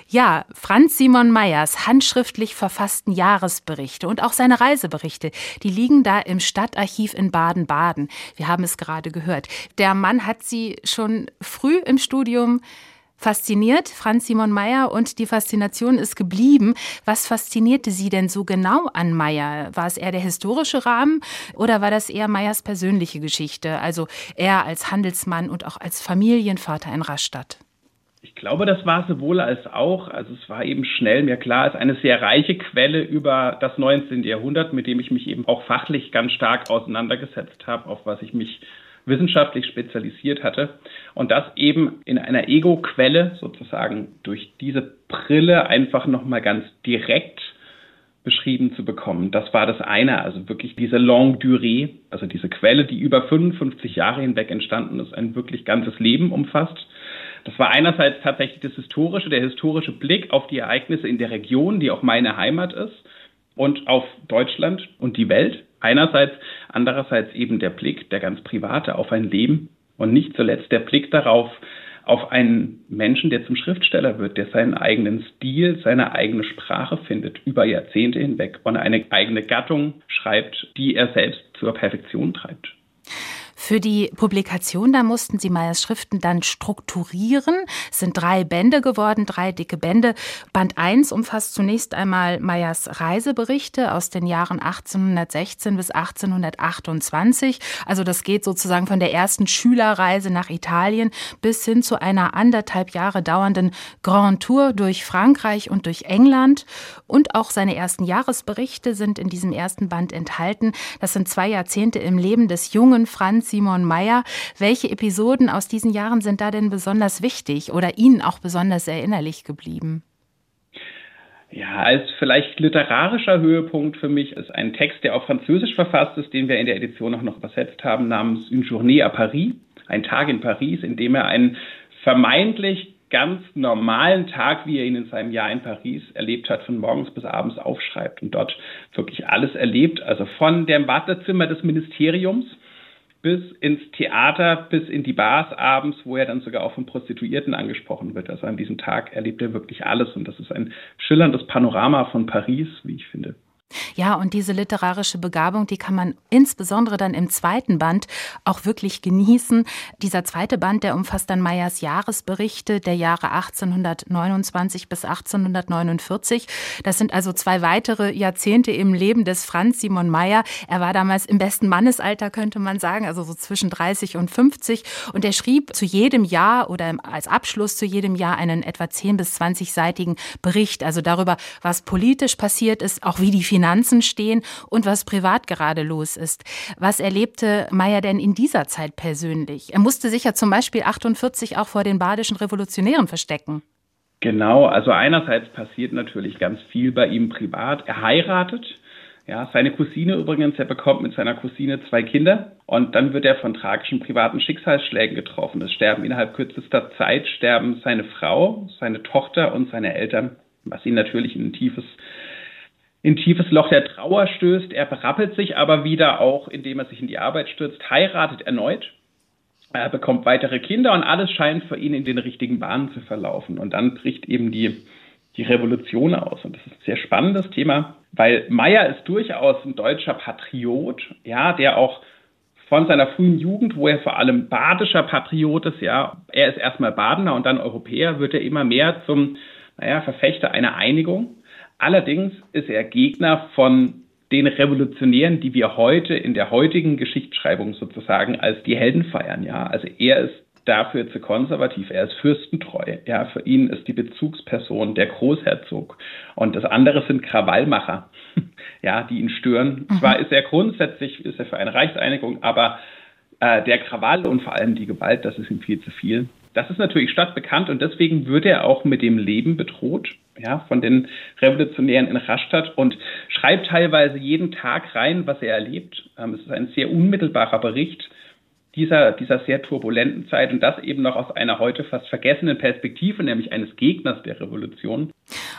Ja, Franz Simon Meyers handschriftlich verfassten Jahresberichte und auch seine Reiseberichte, die liegen da im Stadtarchiv in Baden-Baden. Wir haben es gerade gehört. Der Mann hat sie schon früh im Studium fasziniert, Franz Simon Meyer, und die Faszination ist geblieben. Was faszinierte Sie denn so genau an Meyer? War es eher der historische Rahmen oder war das eher Meyers persönliche Geschichte, also er als Handelsmann und auch als Familienvater in Rastatt? Ich glaube, das war sowohl als auch. Also es war eben schnell mir klar, es ist eine sehr reiche Quelle über das 19. Jahrhundert, mit dem ich mich eben auch fachlich ganz stark auseinandergesetzt habe, auf was ich mich wissenschaftlich spezialisiert hatte. Und das eben in einer Ego-Quelle sozusagen durch diese Brille einfach nochmal ganz direkt beschrieben zu bekommen. Das war das eine, also wirklich diese Longue Durée, also diese Quelle, die über 55 Jahre hinweg entstanden ist, ein wirklich ganzes Leben umfasst das war einerseits tatsächlich das historische, der historische Blick auf die Ereignisse in der Region, die auch meine Heimat ist, und auf Deutschland und die Welt. Einerseits, andererseits eben der Blick, der ganz private, auf ein Leben und nicht zuletzt der Blick darauf, auf einen Menschen, der zum Schriftsteller wird, der seinen eigenen Stil, seine eigene Sprache findet, über Jahrzehnte hinweg und eine eigene Gattung schreibt, die er selbst zur Perfektion treibt. Für die Publikation, da mussten Sie Meyers Schriften dann strukturieren. Es sind drei Bände geworden, drei dicke Bände. Band 1 umfasst zunächst einmal Meyers Reiseberichte aus den Jahren 1816 bis 1828. Also das geht sozusagen von der ersten Schülerreise nach Italien bis hin zu einer anderthalb Jahre dauernden Grand Tour durch Frankreich und durch England. Und auch seine ersten Jahresberichte sind in diesem ersten Band enthalten. Das sind zwei Jahrzehnte im Leben des jungen Franz Simon Meyer. Welche Episoden aus diesen Jahren sind da denn besonders wichtig oder Ihnen auch besonders erinnerlich geblieben? Ja, als vielleicht literarischer Höhepunkt für mich ist ein Text, der auf Französisch verfasst ist, den wir in der Edition auch noch übersetzt haben, namens Une Journée à Paris, ein Tag in Paris, in dem er einen vermeintlich ganz normalen Tag, wie er ihn in seinem Jahr in Paris erlebt hat, von morgens bis abends aufschreibt und dort wirklich alles erlebt, also von dem Wartezimmer des Ministeriums bis ins Theater, bis in die Bars abends, wo er dann sogar auch von Prostituierten angesprochen wird. Also an diesem Tag erlebt er wirklich alles und das ist ein schillerndes Panorama von Paris, wie ich finde. Ja, und diese literarische Begabung, die kann man insbesondere dann im zweiten Band auch wirklich genießen. Dieser zweite Band, der umfasst dann Meyers Jahresberichte der Jahre 1829 bis 1849. Das sind also zwei weitere Jahrzehnte im Leben des Franz Simon Meyer. Er war damals im besten Mannesalter, könnte man sagen, also so zwischen 30 und 50. Und er schrieb zu jedem Jahr oder als Abschluss zu jedem Jahr einen etwa 10 bis 20-seitigen Bericht, also darüber, was politisch passiert ist, auch wie die Finanzen stehen und was privat gerade los ist. Was erlebte Meyer denn in dieser Zeit persönlich? Er musste sich ja zum Beispiel 48 auch vor den badischen Revolutionären verstecken. Genau, also einerseits passiert natürlich ganz viel bei ihm privat. Er heiratet Ja, seine Cousine übrigens, er bekommt mit seiner Cousine zwei Kinder und dann wird er von tragischen privaten Schicksalsschlägen getroffen. Es sterben innerhalb kürzester Zeit sterben seine Frau, seine Tochter und seine Eltern, was ihn natürlich in ein tiefes in tiefes Loch der Trauer stößt. Er berappelt sich aber wieder auch, indem er sich in die Arbeit stürzt, heiratet erneut. Er bekommt weitere Kinder und alles scheint für ihn in den richtigen Bahnen zu verlaufen. Und dann bricht eben die, die Revolution aus. Und das ist ein sehr spannendes Thema, weil Meyer ist durchaus ein deutscher Patriot, ja, der auch von seiner frühen Jugend, wo er vor allem badischer Patriot ist, ja, er ist erstmal Badener und dann Europäer, wird er immer mehr zum, naja, Verfechter einer Einigung. Allerdings ist er Gegner von den Revolutionären, die wir heute in der heutigen Geschichtsschreibung sozusagen als die Helden feiern. Ja, also er ist dafür zu konservativ. Er ist fürstentreu. Ja, für ihn ist die Bezugsperson der Großherzog. Und das andere sind Krawallmacher, ja, die ihn stören. Mhm. Zwar ist er grundsätzlich, ist er für eine Reichseinigung, aber äh, der Krawall und vor allem die Gewalt, das ist ihm viel zu viel. Das ist natürlich stadtbekannt und deswegen wird er auch mit dem Leben bedroht ja, von den Revolutionären in Rastatt und schreibt teilweise jeden Tag rein, was er erlebt. Ähm, es ist ein sehr unmittelbarer Bericht dieser, dieser sehr turbulenten Zeit und das eben noch aus einer heute fast vergessenen Perspektive, nämlich eines Gegners der Revolution.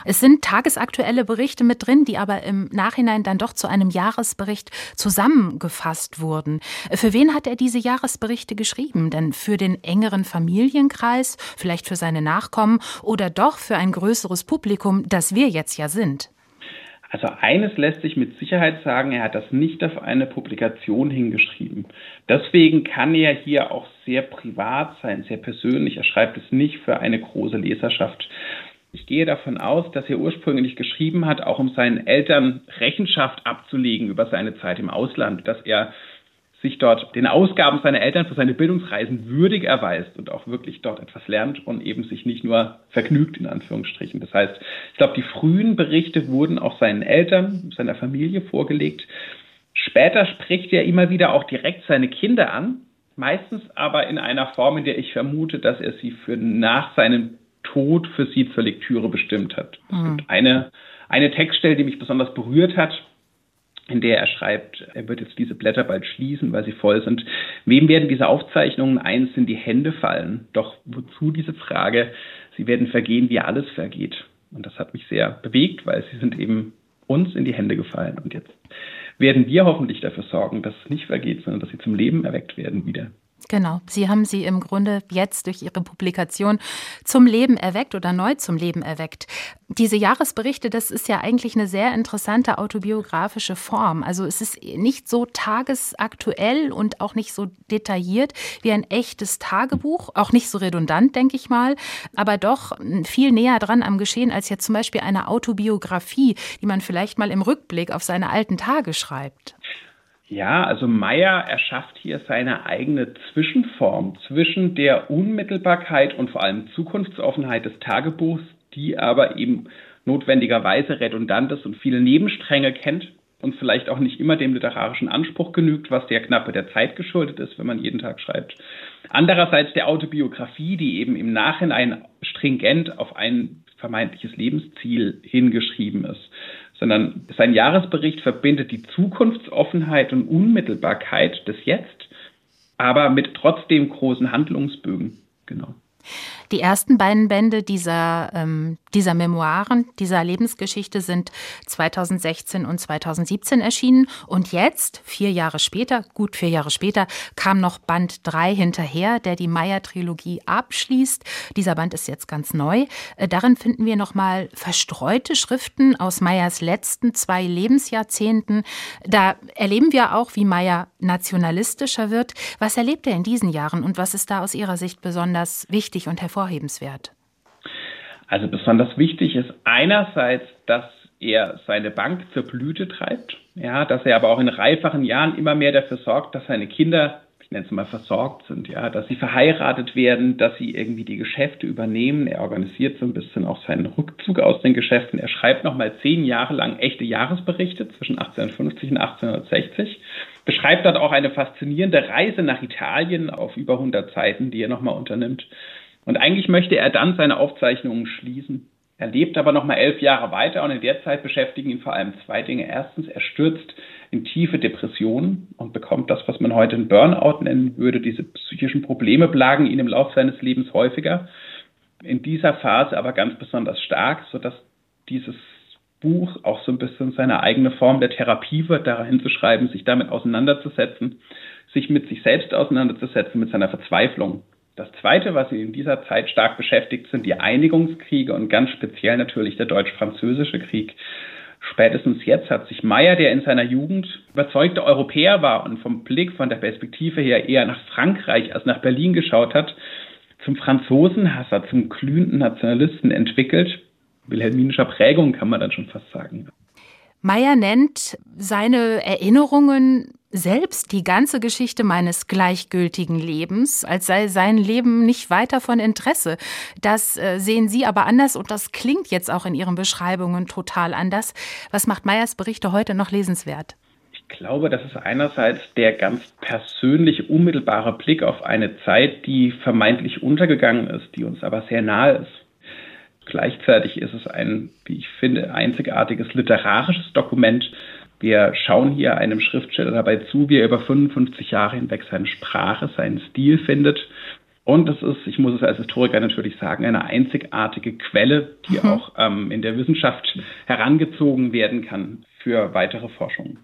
Es sind tagesaktuelle Berichte mit drin, die aber im Nachhinein dann doch zu einem Jahresbericht zusammengefasst wurden. Für wen hat er diese Jahresberichte geschrieben? Denn für den engeren Familienkreis, vielleicht für seine Nachkommen oder doch für ein größeres Publikum, das wir jetzt ja sind? Also eines lässt sich mit Sicherheit sagen, er hat das nicht auf eine Publikation hingeschrieben. Deswegen kann er hier auch sehr privat sein, sehr persönlich. Er schreibt es nicht für eine große Leserschaft. Ich gehe davon aus, dass er ursprünglich geschrieben hat, auch um seinen Eltern Rechenschaft abzulegen über seine Zeit im Ausland, dass er sich dort den Ausgaben seiner Eltern für seine Bildungsreisen würdig erweist und auch wirklich dort etwas lernt und eben sich nicht nur vergnügt, in Anführungsstrichen. Das heißt, ich glaube, die frühen Berichte wurden auch seinen Eltern, seiner Familie vorgelegt. Später spricht er immer wieder auch direkt seine Kinder an, meistens aber in einer Form, in der ich vermute, dass er sie für nach seinem Tod für sie zur Lektüre bestimmt hat. Es mhm. gibt eine, eine Textstelle, die mich besonders berührt hat, in der er schreibt, er wird jetzt diese Blätter bald schließen, weil sie voll sind. Wem werden diese Aufzeichnungen eins in die Hände fallen? Doch wozu diese Frage? Sie werden vergehen, wie alles vergeht. Und das hat mich sehr bewegt, weil sie sind eben uns in die Hände gefallen. Und jetzt werden wir hoffentlich dafür sorgen, dass es nicht vergeht, sondern dass sie zum Leben erweckt werden wieder. Genau, Sie haben sie im Grunde jetzt durch Ihre Publikation zum Leben erweckt oder neu zum Leben erweckt. Diese Jahresberichte, das ist ja eigentlich eine sehr interessante autobiografische Form. Also es ist nicht so tagesaktuell und auch nicht so detailliert wie ein echtes Tagebuch, auch nicht so redundant, denke ich mal, aber doch viel näher dran am Geschehen als jetzt zum Beispiel eine Autobiografie, die man vielleicht mal im Rückblick auf seine alten Tage schreibt. Ja, also Meyer erschafft hier seine eigene Zwischenform zwischen der Unmittelbarkeit und vor allem Zukunftsoffenheit des Tagebuchs, die aber eben notwendigerweise redundant ist und viele Nebenstränge kennt und vielleicht auch nicht immer dem literarischen Anspruch genügt, was der Knappe der Zeit geschuldet ist, wenn man jeden Tag schreibt. Andererseits der Autobiografie, die eben im Nachhinein stringent auf ein vermeintliches Lebensziel hingeschrieben ist sondern sein Jahresbericht verbindet die Zukunftsoffenheit und Unmittelbarkeit des Jetzt, aber mit trotzdem großen Handlungsbögen. Genau. Die ersten beiden Bände dieser, ähm, dieser Memoiren, dieser Lebensgeschichte sind 2016 und 2017 erschienen. Und jetzt, vier Jahre später, gut vier Jahre später, kam noch Band 3 hinterher, der die Meyer-Trilogie abschließt. Dieser Band ist jetzt ganz neu. Äh, darin finden wir nochmal verstreute Schriften aus Meyers letzten zwei Lebensjahrzehnten. Da erleben wir auch, wie Meyer nationalistischer wird. Was erlebt er in diesen Jahren und was ist da aus Ihrer Sicht besonders wichtig und hervorragend? Hervorhebenswert? Also besonders wichtig ist einerseits, dass er seine Bank zur Blüte treibt, ja, dass er aber auch in reiferen Jahren immer mehr dafür sorgt, dass seine Kinder, ich nenne es mal versorgt sind, ja, dass sie verheiratet werden, dass sie irgendwie die Geschäfte übernehmen. Er organisiert so ein bisschen auch seinen Rückzug aus den Geschäften. Er schreibt nochmal zehn Jahre lang echte Jahresberichte zwischen 1850 und 1860 beschreibt dort auch eine faszinierende Reise nach Italien auf über 100 Seiten, die er nochmal unternimmt. Und eigentlich möchte er dann seine Aufzeichnungen schließen. Er lebt aber noch mal elf Jahre weiter und in der Zeit beschäftigen ihn vor allem zwei Dinge. Erstens, er stürzt in tiefe Depressionen und bekommt das, was man heute ein Burnout nennen würde. Diese psychischen Probleme plagen ihn im Laufe seines Lebens häufiger. In dieser Phase aber ganz besonders stark, sodass dieses Buch auch so ein bisschen seine eigene Form der Therapie wird, da hinzuschreiben, sich damit auseinanderzusetzen, sich mit sich selbst auseinanderzusetzen, mit seiner Verzweiflung. Das Zweite, was ihn in dieser Zeit stark beschäftigt, sind die Einigungskriege und ganz speziell natürlich der deutsch-französische Krieg. Spätestens jetzt hat sich Meyer, der in seiner Jugend überzeugter Europäer war und vom Blick, von der Perspektive her eher nach Frankreich als nach Berlin geschaut hat, zum Franzosenhasser, zum glühenden Nationalisten entwickelt. Wilhelminischer Prägung kann man dann schon fast sagen. Meyer nennt seine Erinnerungen selbst die ganze Geschichte meines gleichgültigen Lebens, als sei sein Leben nicht weiter von Interesse. Das äh, sehen Sie aber anders und das klingt jetzt auch in Ihren Beschreibungen total anders. Was macht Meyers Berichte heute noch lesenswert? Ich glaube, das ist einerseits der ganz persönliche, unmittelbare Blick auf eine Zeit, die vermeintlich untergegangen ist, die uns aber sehr nahe ist. Gleichzeitig ist es ein, wie ich finde, einzigartiges literarisches Dokument, wir schauen hier einem Schriftsteller dabei zu, wie er über 55 Jahre hinweg seine Sprache, seinen Stil findet. Und es ist, ich muss es als Historiker natürlich sagen, eine einzigartige Quelle, die mhm. auch ähm, in der Wissenschaft herangezogen werden kann für weitere Forschungen.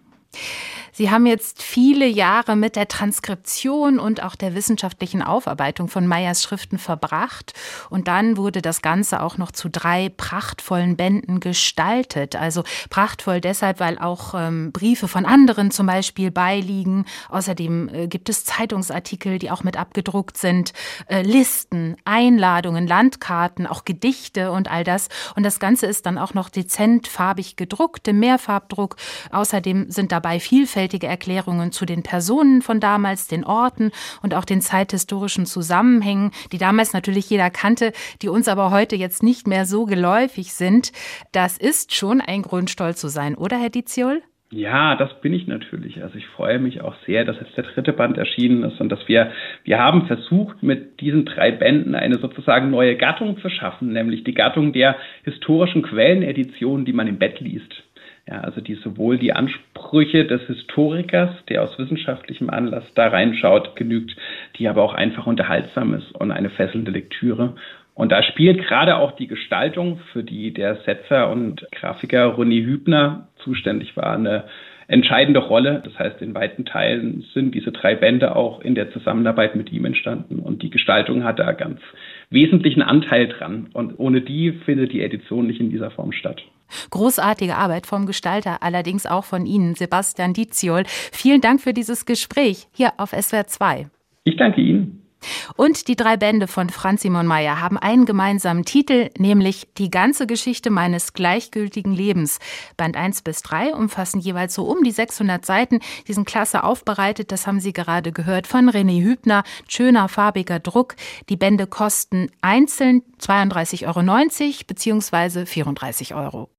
Sie haben jetzt viele Jahre mit der Transkription und auch der wissenschaftlichen Aufarbeitung von Meyers Schriften verbracht. Und dann wurde das Ganze auch noch zu drei prachtvollen Bänden gestaltet. Also prachtvoll deshalb, weil auch ähm, Briefe von anderen zum Beispiel beiliegen. Außerdem äh, gibt es Zeitungsartikel, die auch mit abgedruckt sind, äh, Listen, Einladungen, Landkarten, auch Gedichte und all das. Und das Ganze ist dann auch noch dezent farbig gedruckt, im Mehrfarbdruck. Außerdem sind dabei vielfältige vielfältige Erklärungen zu den Personen von damals, den Orten und auch den zeithistorischen Zusammenhängen, die damals natürlich jeder kannte, die uns aber heute jetzt nicht mehr so geläufig sind. Das ist schon ein Grund, stolz zu sein, oder Herr Diziol? Ja, das bin ich natürlich. Also ich freue mich auch sehr, dass jetzt der dritte Band erschienen ist und dass wir, wir haben versucht, mit diesen drei Bänden eine sozusagen neue Gattung zu schaffen, nämlich die Gattung der historischen Quelleneditionen, die man im Bett liest. Ja, also die sowohl die Ansprüche des Historikers, der aus wissenschaftlichem Anlass da reinschaut, genügt, die aber auch einfach unterhaltsam ist und eine fesselnde Lektüre. Und da spielt gerade auch die Gestaltung, für die der Setzer und Grafiker Ronny Hübner zuständig war, eine entscheidende Rolle. Das heißt, in weiten Teilen sind diese drei Bände auch in der Zusammenarbeit mit ihm entstanden und die Gestaltung hat da ganz wesentlichen Anteil dran. Und ohne die findet die Edition nicht in dieser Form statt. Großartige Arbeit vom Gestalter, allerdings auch von Ihnen, Sebastian Diziol. Vielen Dank für dieses Gespräch hier auf SWR 2. Ich danke Ihnen. Und die drei Bände von Franz Simon Meyer haben einen gemeinsamen Titel, nämlich Die ganze Geschichte meines gleichgültigen Lebens. Band 1 bis 3 umfassen jeweils so um die 600 Seiten. Die sind klasse aufbereitet, das haben Sie gerade gehört von René Hübner. Schöner farbiger Druck. Die Bände kosten einzeln 32,90 Euro bzw. 34 Euro.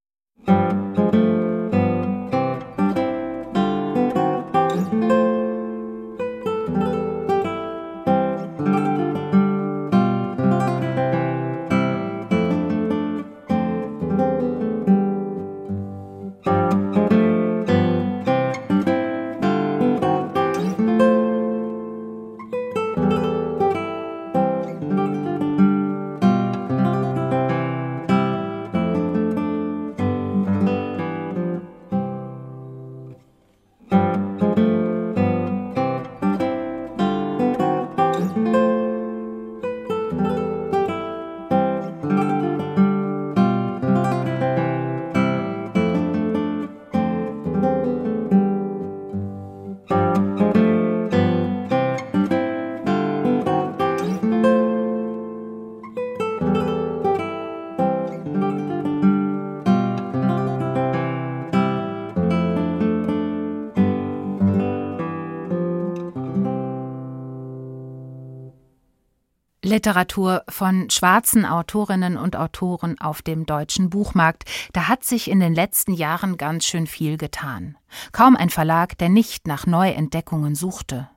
Literatur von schwarzen Autorinnen und Autoren auf dem deutschen Buchmarkt. Da hat sich in den letzten Jahren ganz schön viel getan. Kaum ein Verlag, der nicht nach Neuentdeckungen suchte.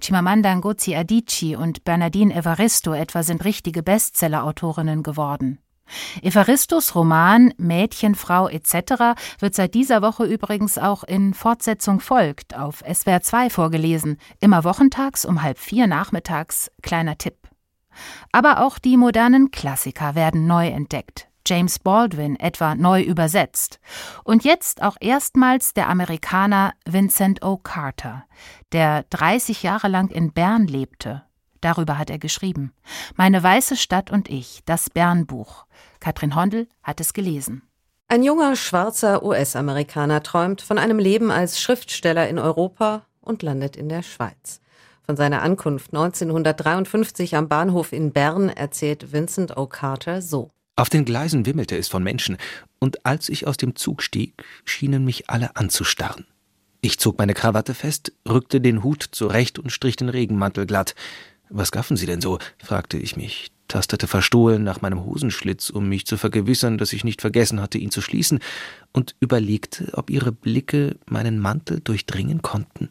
Chimamanda Ngozi Adichie und Bernardine Evaristo etwa sind richtige Bestseller-Autorinnen geworden. Evaristos Roman Mädchen, Frau etc. wird seit dieser Woche übrigens auch in Fortsetzung folgt auf SWR 2 vorgelesen, immer wochentags um halb vier nachmittags, kleiner Tipp. Aber auch die modernen Klassiker werden neu entdeckt. James Baldwin etwa neu übersetzt. Und jetzt auch erstmals der Amerikaner Vincent O. Carter, der 30 Jahre lang in Bern lebte. Darüber hat er geschrieben. Meine weiße Stadt und ich, das Bernbuch. Katrin Hondel hat es gelesen. Ein junger, schwarzer US-Amerikaner träumt von einem Leben als Schriftsteller in Europa und landet in der Schweiz. Von seiner Ankunft 1953 am Bahnhof in Bern erzählt Vincent O. Carter so. Auf den Gleisen wimmelte es von Menschen, und als ich aus dem Zug stieg, schienen mich alle anzustarren. Ich zog meine Krawatte fest, rückte den Hut zurecht und strich den Regenmantel glatt. Was gaffen Sie denn so? fragte ich mich, tastete verstohlen nach meinem Hosenschlitz, um mich zu vergewissern, dass ich nicht vergessen hatte, ihn zu schließen, und überlegte, ob ihre Blicke meinen Mantel durchdringen konnten.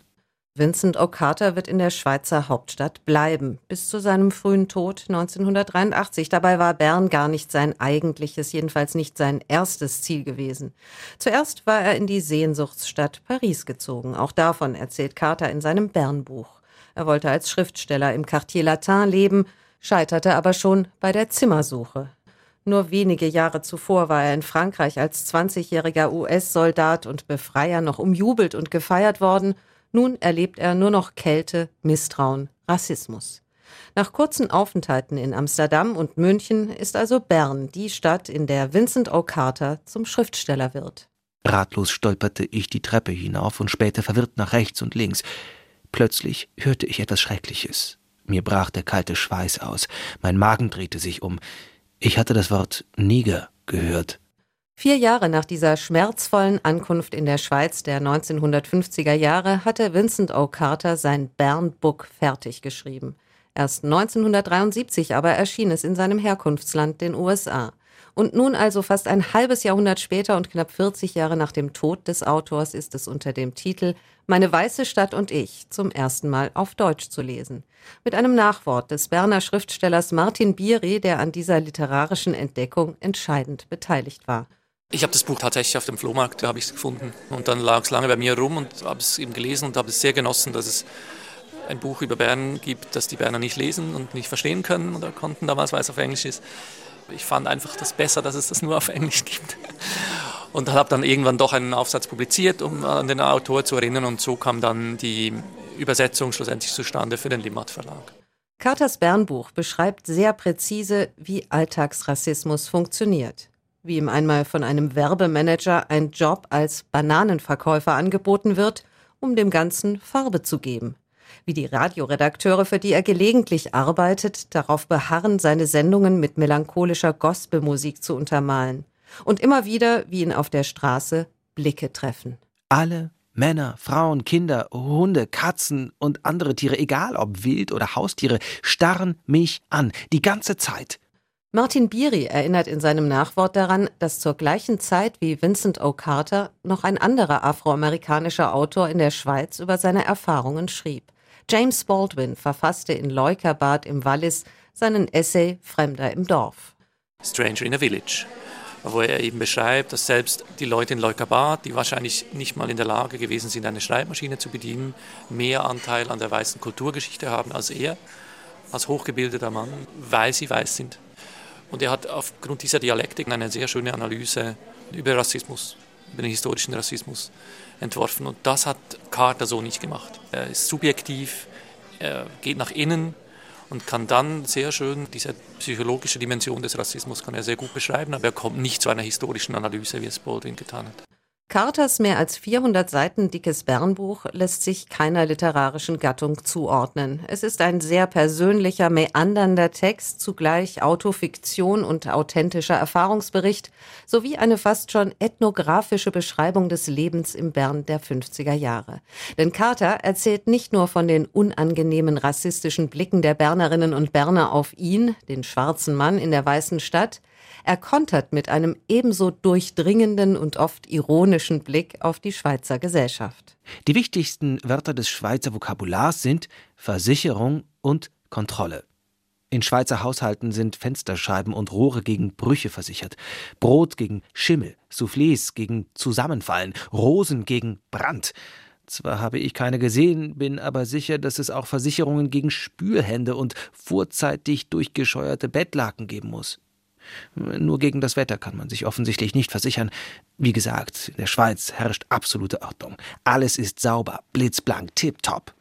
Vincent O'Carter wird in der Schweizer Hauptstadt bleiben, bis zu seinem frühen Tod 1983. Dabei war Bern gar nicht sein eigentliches, jedenfalls nicht sein erstes Ziel gewesen. Zuerst war er in die Sehnsuchtsstadt Paris gezogen. Auch davon erzählt Carter in seinem Bernbuch. Er wollte als Schriftsteller im Quartier Latin leben, scheiterte aber schon bei der Zimmersuche. Nur wenige Jahre zuvor war er in Frankreich als 20-jähriger US-Soldat und Befreier noch umjubelt und gefeiert worden – nun erlebt er nur noch Kälte, Misstrauen, Rassismus. Nach kurzen Aufenthalten in Amsterdam und München ist also Bern die Stadt, in der Vincent O. Carter zum Schriftsteller wird. Ratlos stolperte ich die Treppe hinauf und spähte verwirrt nach rechts und links. Plötzlich hörte ich etwas Schreckliches. Mir brach der kalte Schweiß aus, mein Magen drehte sich um. Ich hatte das Wort Niger gehört. Vier Jahre nach dieser schmerzvollen Ankunft in der Schweiz der 1950er Jahre hatte Vincent O. Carter sein Bern-Book fertig geschrieben. Erst 1973 aber erschien es in seinem Herkunftsland, den USA. Und nun also fast ein halbes Jahrhundert später und knapp 40 Jahre nach dem Tod des Autors ist es unter dem Titel Meine weiße Stadt und ich zum ersten Mal auf Deutsch zu lesen. Mit einem Nachwort des Berner Schriftstellers Martin Biri, der an dieser literarischen Entdeckung entscheidend beteiligt war. Ich habe das Buch tatsächlich auf dem Flohmarkt, da habe ich es gefunden. Und dann lag es lange bei mir rum und habe es eben gelesen und habe es sehr genossen, dass es ein Buch über Bern gibt, das die Berner nicht lesen und nicht verstehen können oder konnten damals, weil es auf Englisch ist. Ich fand einfach das besser, dass es das nur auf Englisch gibt. Und habe dann irgendwann doch einen Aufsatz publiziert, um an den Autor zu erinnern. Und so kam dann die Übersetzung schlussendlich zustande für den Limmat Verlag. Carters Bernbuch beschreibt sehr präzise, wie Alltagsrassismus funktioniert wie ihm einmal von einem Werbemanager ein Job als Bananenverkäufer angeboten wird, um dem Ganzen Farbe zu geben. Wie die Radioredakteure, für die er gelegentlich arbeitet, darauf beharren, seine Sendungen mit melancholischer Gospelmusik zu untermalen. Und immer wieder, wie ihn auf der Straße Blicke treffen. Alle Männer, Frauen, Kinder, Hunde, Katzen und andere Tiere, egal ob Wild oder Haustiere, starren mich an, die ganze Zeit. Martin Biri erinnert in seinem Nachwort daran, dass zur gleichen Zeit wie Vincent O. Carter noch ein anderer afroamerikanischer Autor in der Schweiz über seine Erfahrungen schrieb. James Baldwin verfasste in Leukerbad im Wallis seinen Essay Fremder im Dorf. Stranger in a Village, wo er eben beschreibt, dass selbst die Leute in Leukerbad, die wahrscheinlich nicht mal in der Lage gewesen sind, eine Schreibmaschine zu bedienen, mehr Anteil an der weißen Kulturgeschichte haben als er, als hochgebildeter Mann, weil sie weiß sind. Und er hat aufgrund dieser Dialektik eine sehr schöne Analyse über Rassismus, über den historischen Rassismus entworfen. Und das hat Carter so nicht gemacht. Er ist subjektiv, er geht nach innen und kann dann sehr schön diese psychologische Dimension des Rassismus kann er sehr gut beschreiben, aber er kommt nicht zu einer historischen Analyse, wie es Baldwin getan hat. Carters mehr als 400 Seiten dickes Bernbuch lässt sich keiner literarischen Gattung zuordnen. Es ist ein sehr persönlicher, meandernder Text, zugleich Autofiktion und authentischer Erfahrungsbericht, sowie eine fast schon ethnografische Beschreibung des Lebens im Bern der 50er Jahre. Denn Carter erzählt nicht nur von den unangenehmen rassistischen Blicken der Bernerinnen und Berner auf ihn, den schwarzen Mann in der weißen Stadt, er kontert mit einem ebenso durchdringenden und oft ironischen Blick auf die Schweizer Gesellschaft. Die wichtigsten Wörter des Schweizer Vokabulars sind Versicherung und Kontrolle. In Schweizer Haushalten sind Fensterscheiben und Rohre gegen Brüche versichert, Brot gegen Schimmel, Soufflés gegen Zusammenfallen, Rosen gegen Brand. Zwar habe ich keine gesehen, bin aber sicher, dass es auch Versicherungen gegen Spülhände und vorzeitig durchgescheuerte Bettlaken geben muss. Nur gegen das Wetter kann man sich offensichtlich nicht versichern. Wie gesagt, in der Schweiz herrscht absolute Ordnung. Alles ist sauber, blitzblank, tipptopp.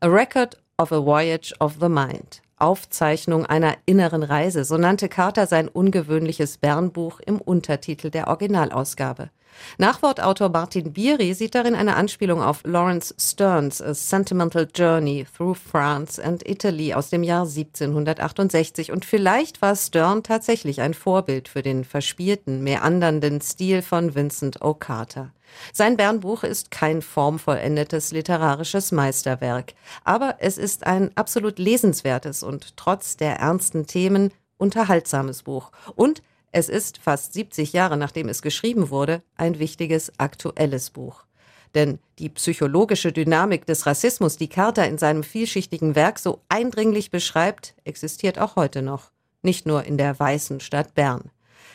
A Record of a Voyage of the Mind. Aufzeichnung einer inneren Reise, so nannte Carter sein ungewöhnliches Bernbuch im Untertitel der Originalausgabe. Nachwortautor Martin Biri sieht darin eine Anspielung auf Lawrence Sterns A Sentimental Journey Through France and Italy aus dem Jahr 1768 und vielleicht war Stern tatsächlich ein Vorbild für den verspielten, meandernden Stil von Vincent O. Carter. Sein Bernbuch ist kein formvollendetes literarisches Meisterwerk, aber es ist ein absolut lesenswertes und trotz der ernsten Themen unterhaltsames Buch und es ist fast 70 Jahre nachdem es geschrieben wurde ein wichtiges aktuelles Buch. Denn die psychologische Dynamik des Rassismus, die Carter in seinem vielschichtigen Werk so eindringlich beschreibt, existiert auch heute noch. Nicht nur in der weißen Stadt Bern.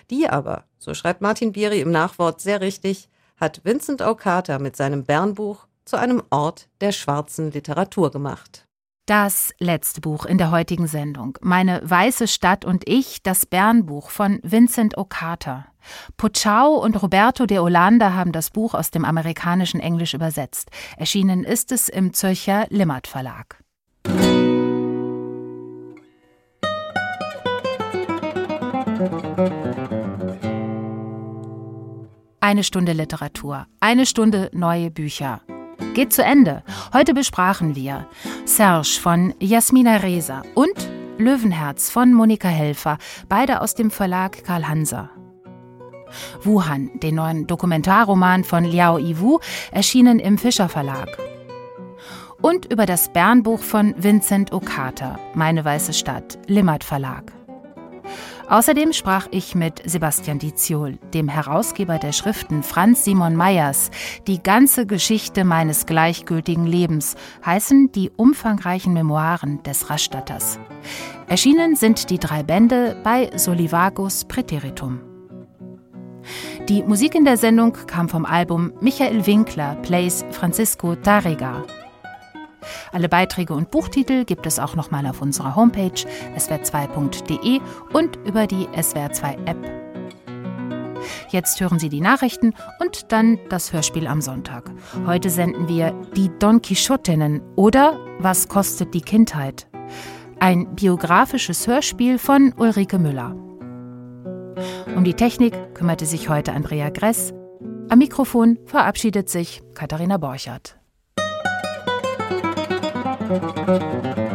Die aber, so schreibt Martin Bieri im Nachwort sehr richtig, hat Vincent O. Carter mit seinem Bernbuch zu einem Ort der schwarzen Literatur gemacht. Das letzte Buch in der heutigen Sendung. Meine weiße Stadt und ich, das Bernbuch von Vincent O. Carter. Puchau und Roberto de Olanda haben das Buch aus dem amerikanischen Englisch übersetzt. Erschienen ist es im Zürcher Limmert Verlag. Eine Stunde Literatur, eine Stunde neue Bücher geht zu Ende. Heute besprachen wir Serge von Jasmina Reza und Löwenherz von Monika Helfer, beide aus dem Verlag Karl Hanser. Wuhan, den neuen Dokumentarroman von Liao Yiwu, erschienen im Fischer Verlag. Und über das Bernbuch von Vincent Okata, Meine weiße Stadt, Limmert Verlag. Außerdem sprach ich mit Sebastian Diziol, dem Herausgeber der Schriften Franz Simon Meyers, Die ganze Geschichte meines gleichgültigen Lebens, heißen die umfangreichen Memoiren des Rastatters. Erschienen sind die drei Bände bei Solivagos Präteritum. Die Musik in der Sendung kam vom Album Michael Winkler Plays Francisco Tarrega. Alle Beiträge und Buchtitel gibt es auch nochmal auf unserer Homepage swr2.de und über die SWR2-App. Jetzt hören Sie die Nachrichten und dann das Hörspiel am Sonntag. Heute senden wir Die Don Quixotinnen oder Was kostet die Kindheit? Ein biografisches Hörspiel von Ulrike Müller. Um die Technik kümmerte sich heute Andrea Gress. Am Mikrofon verabschiedet sich Katharina Borchert. Thank you.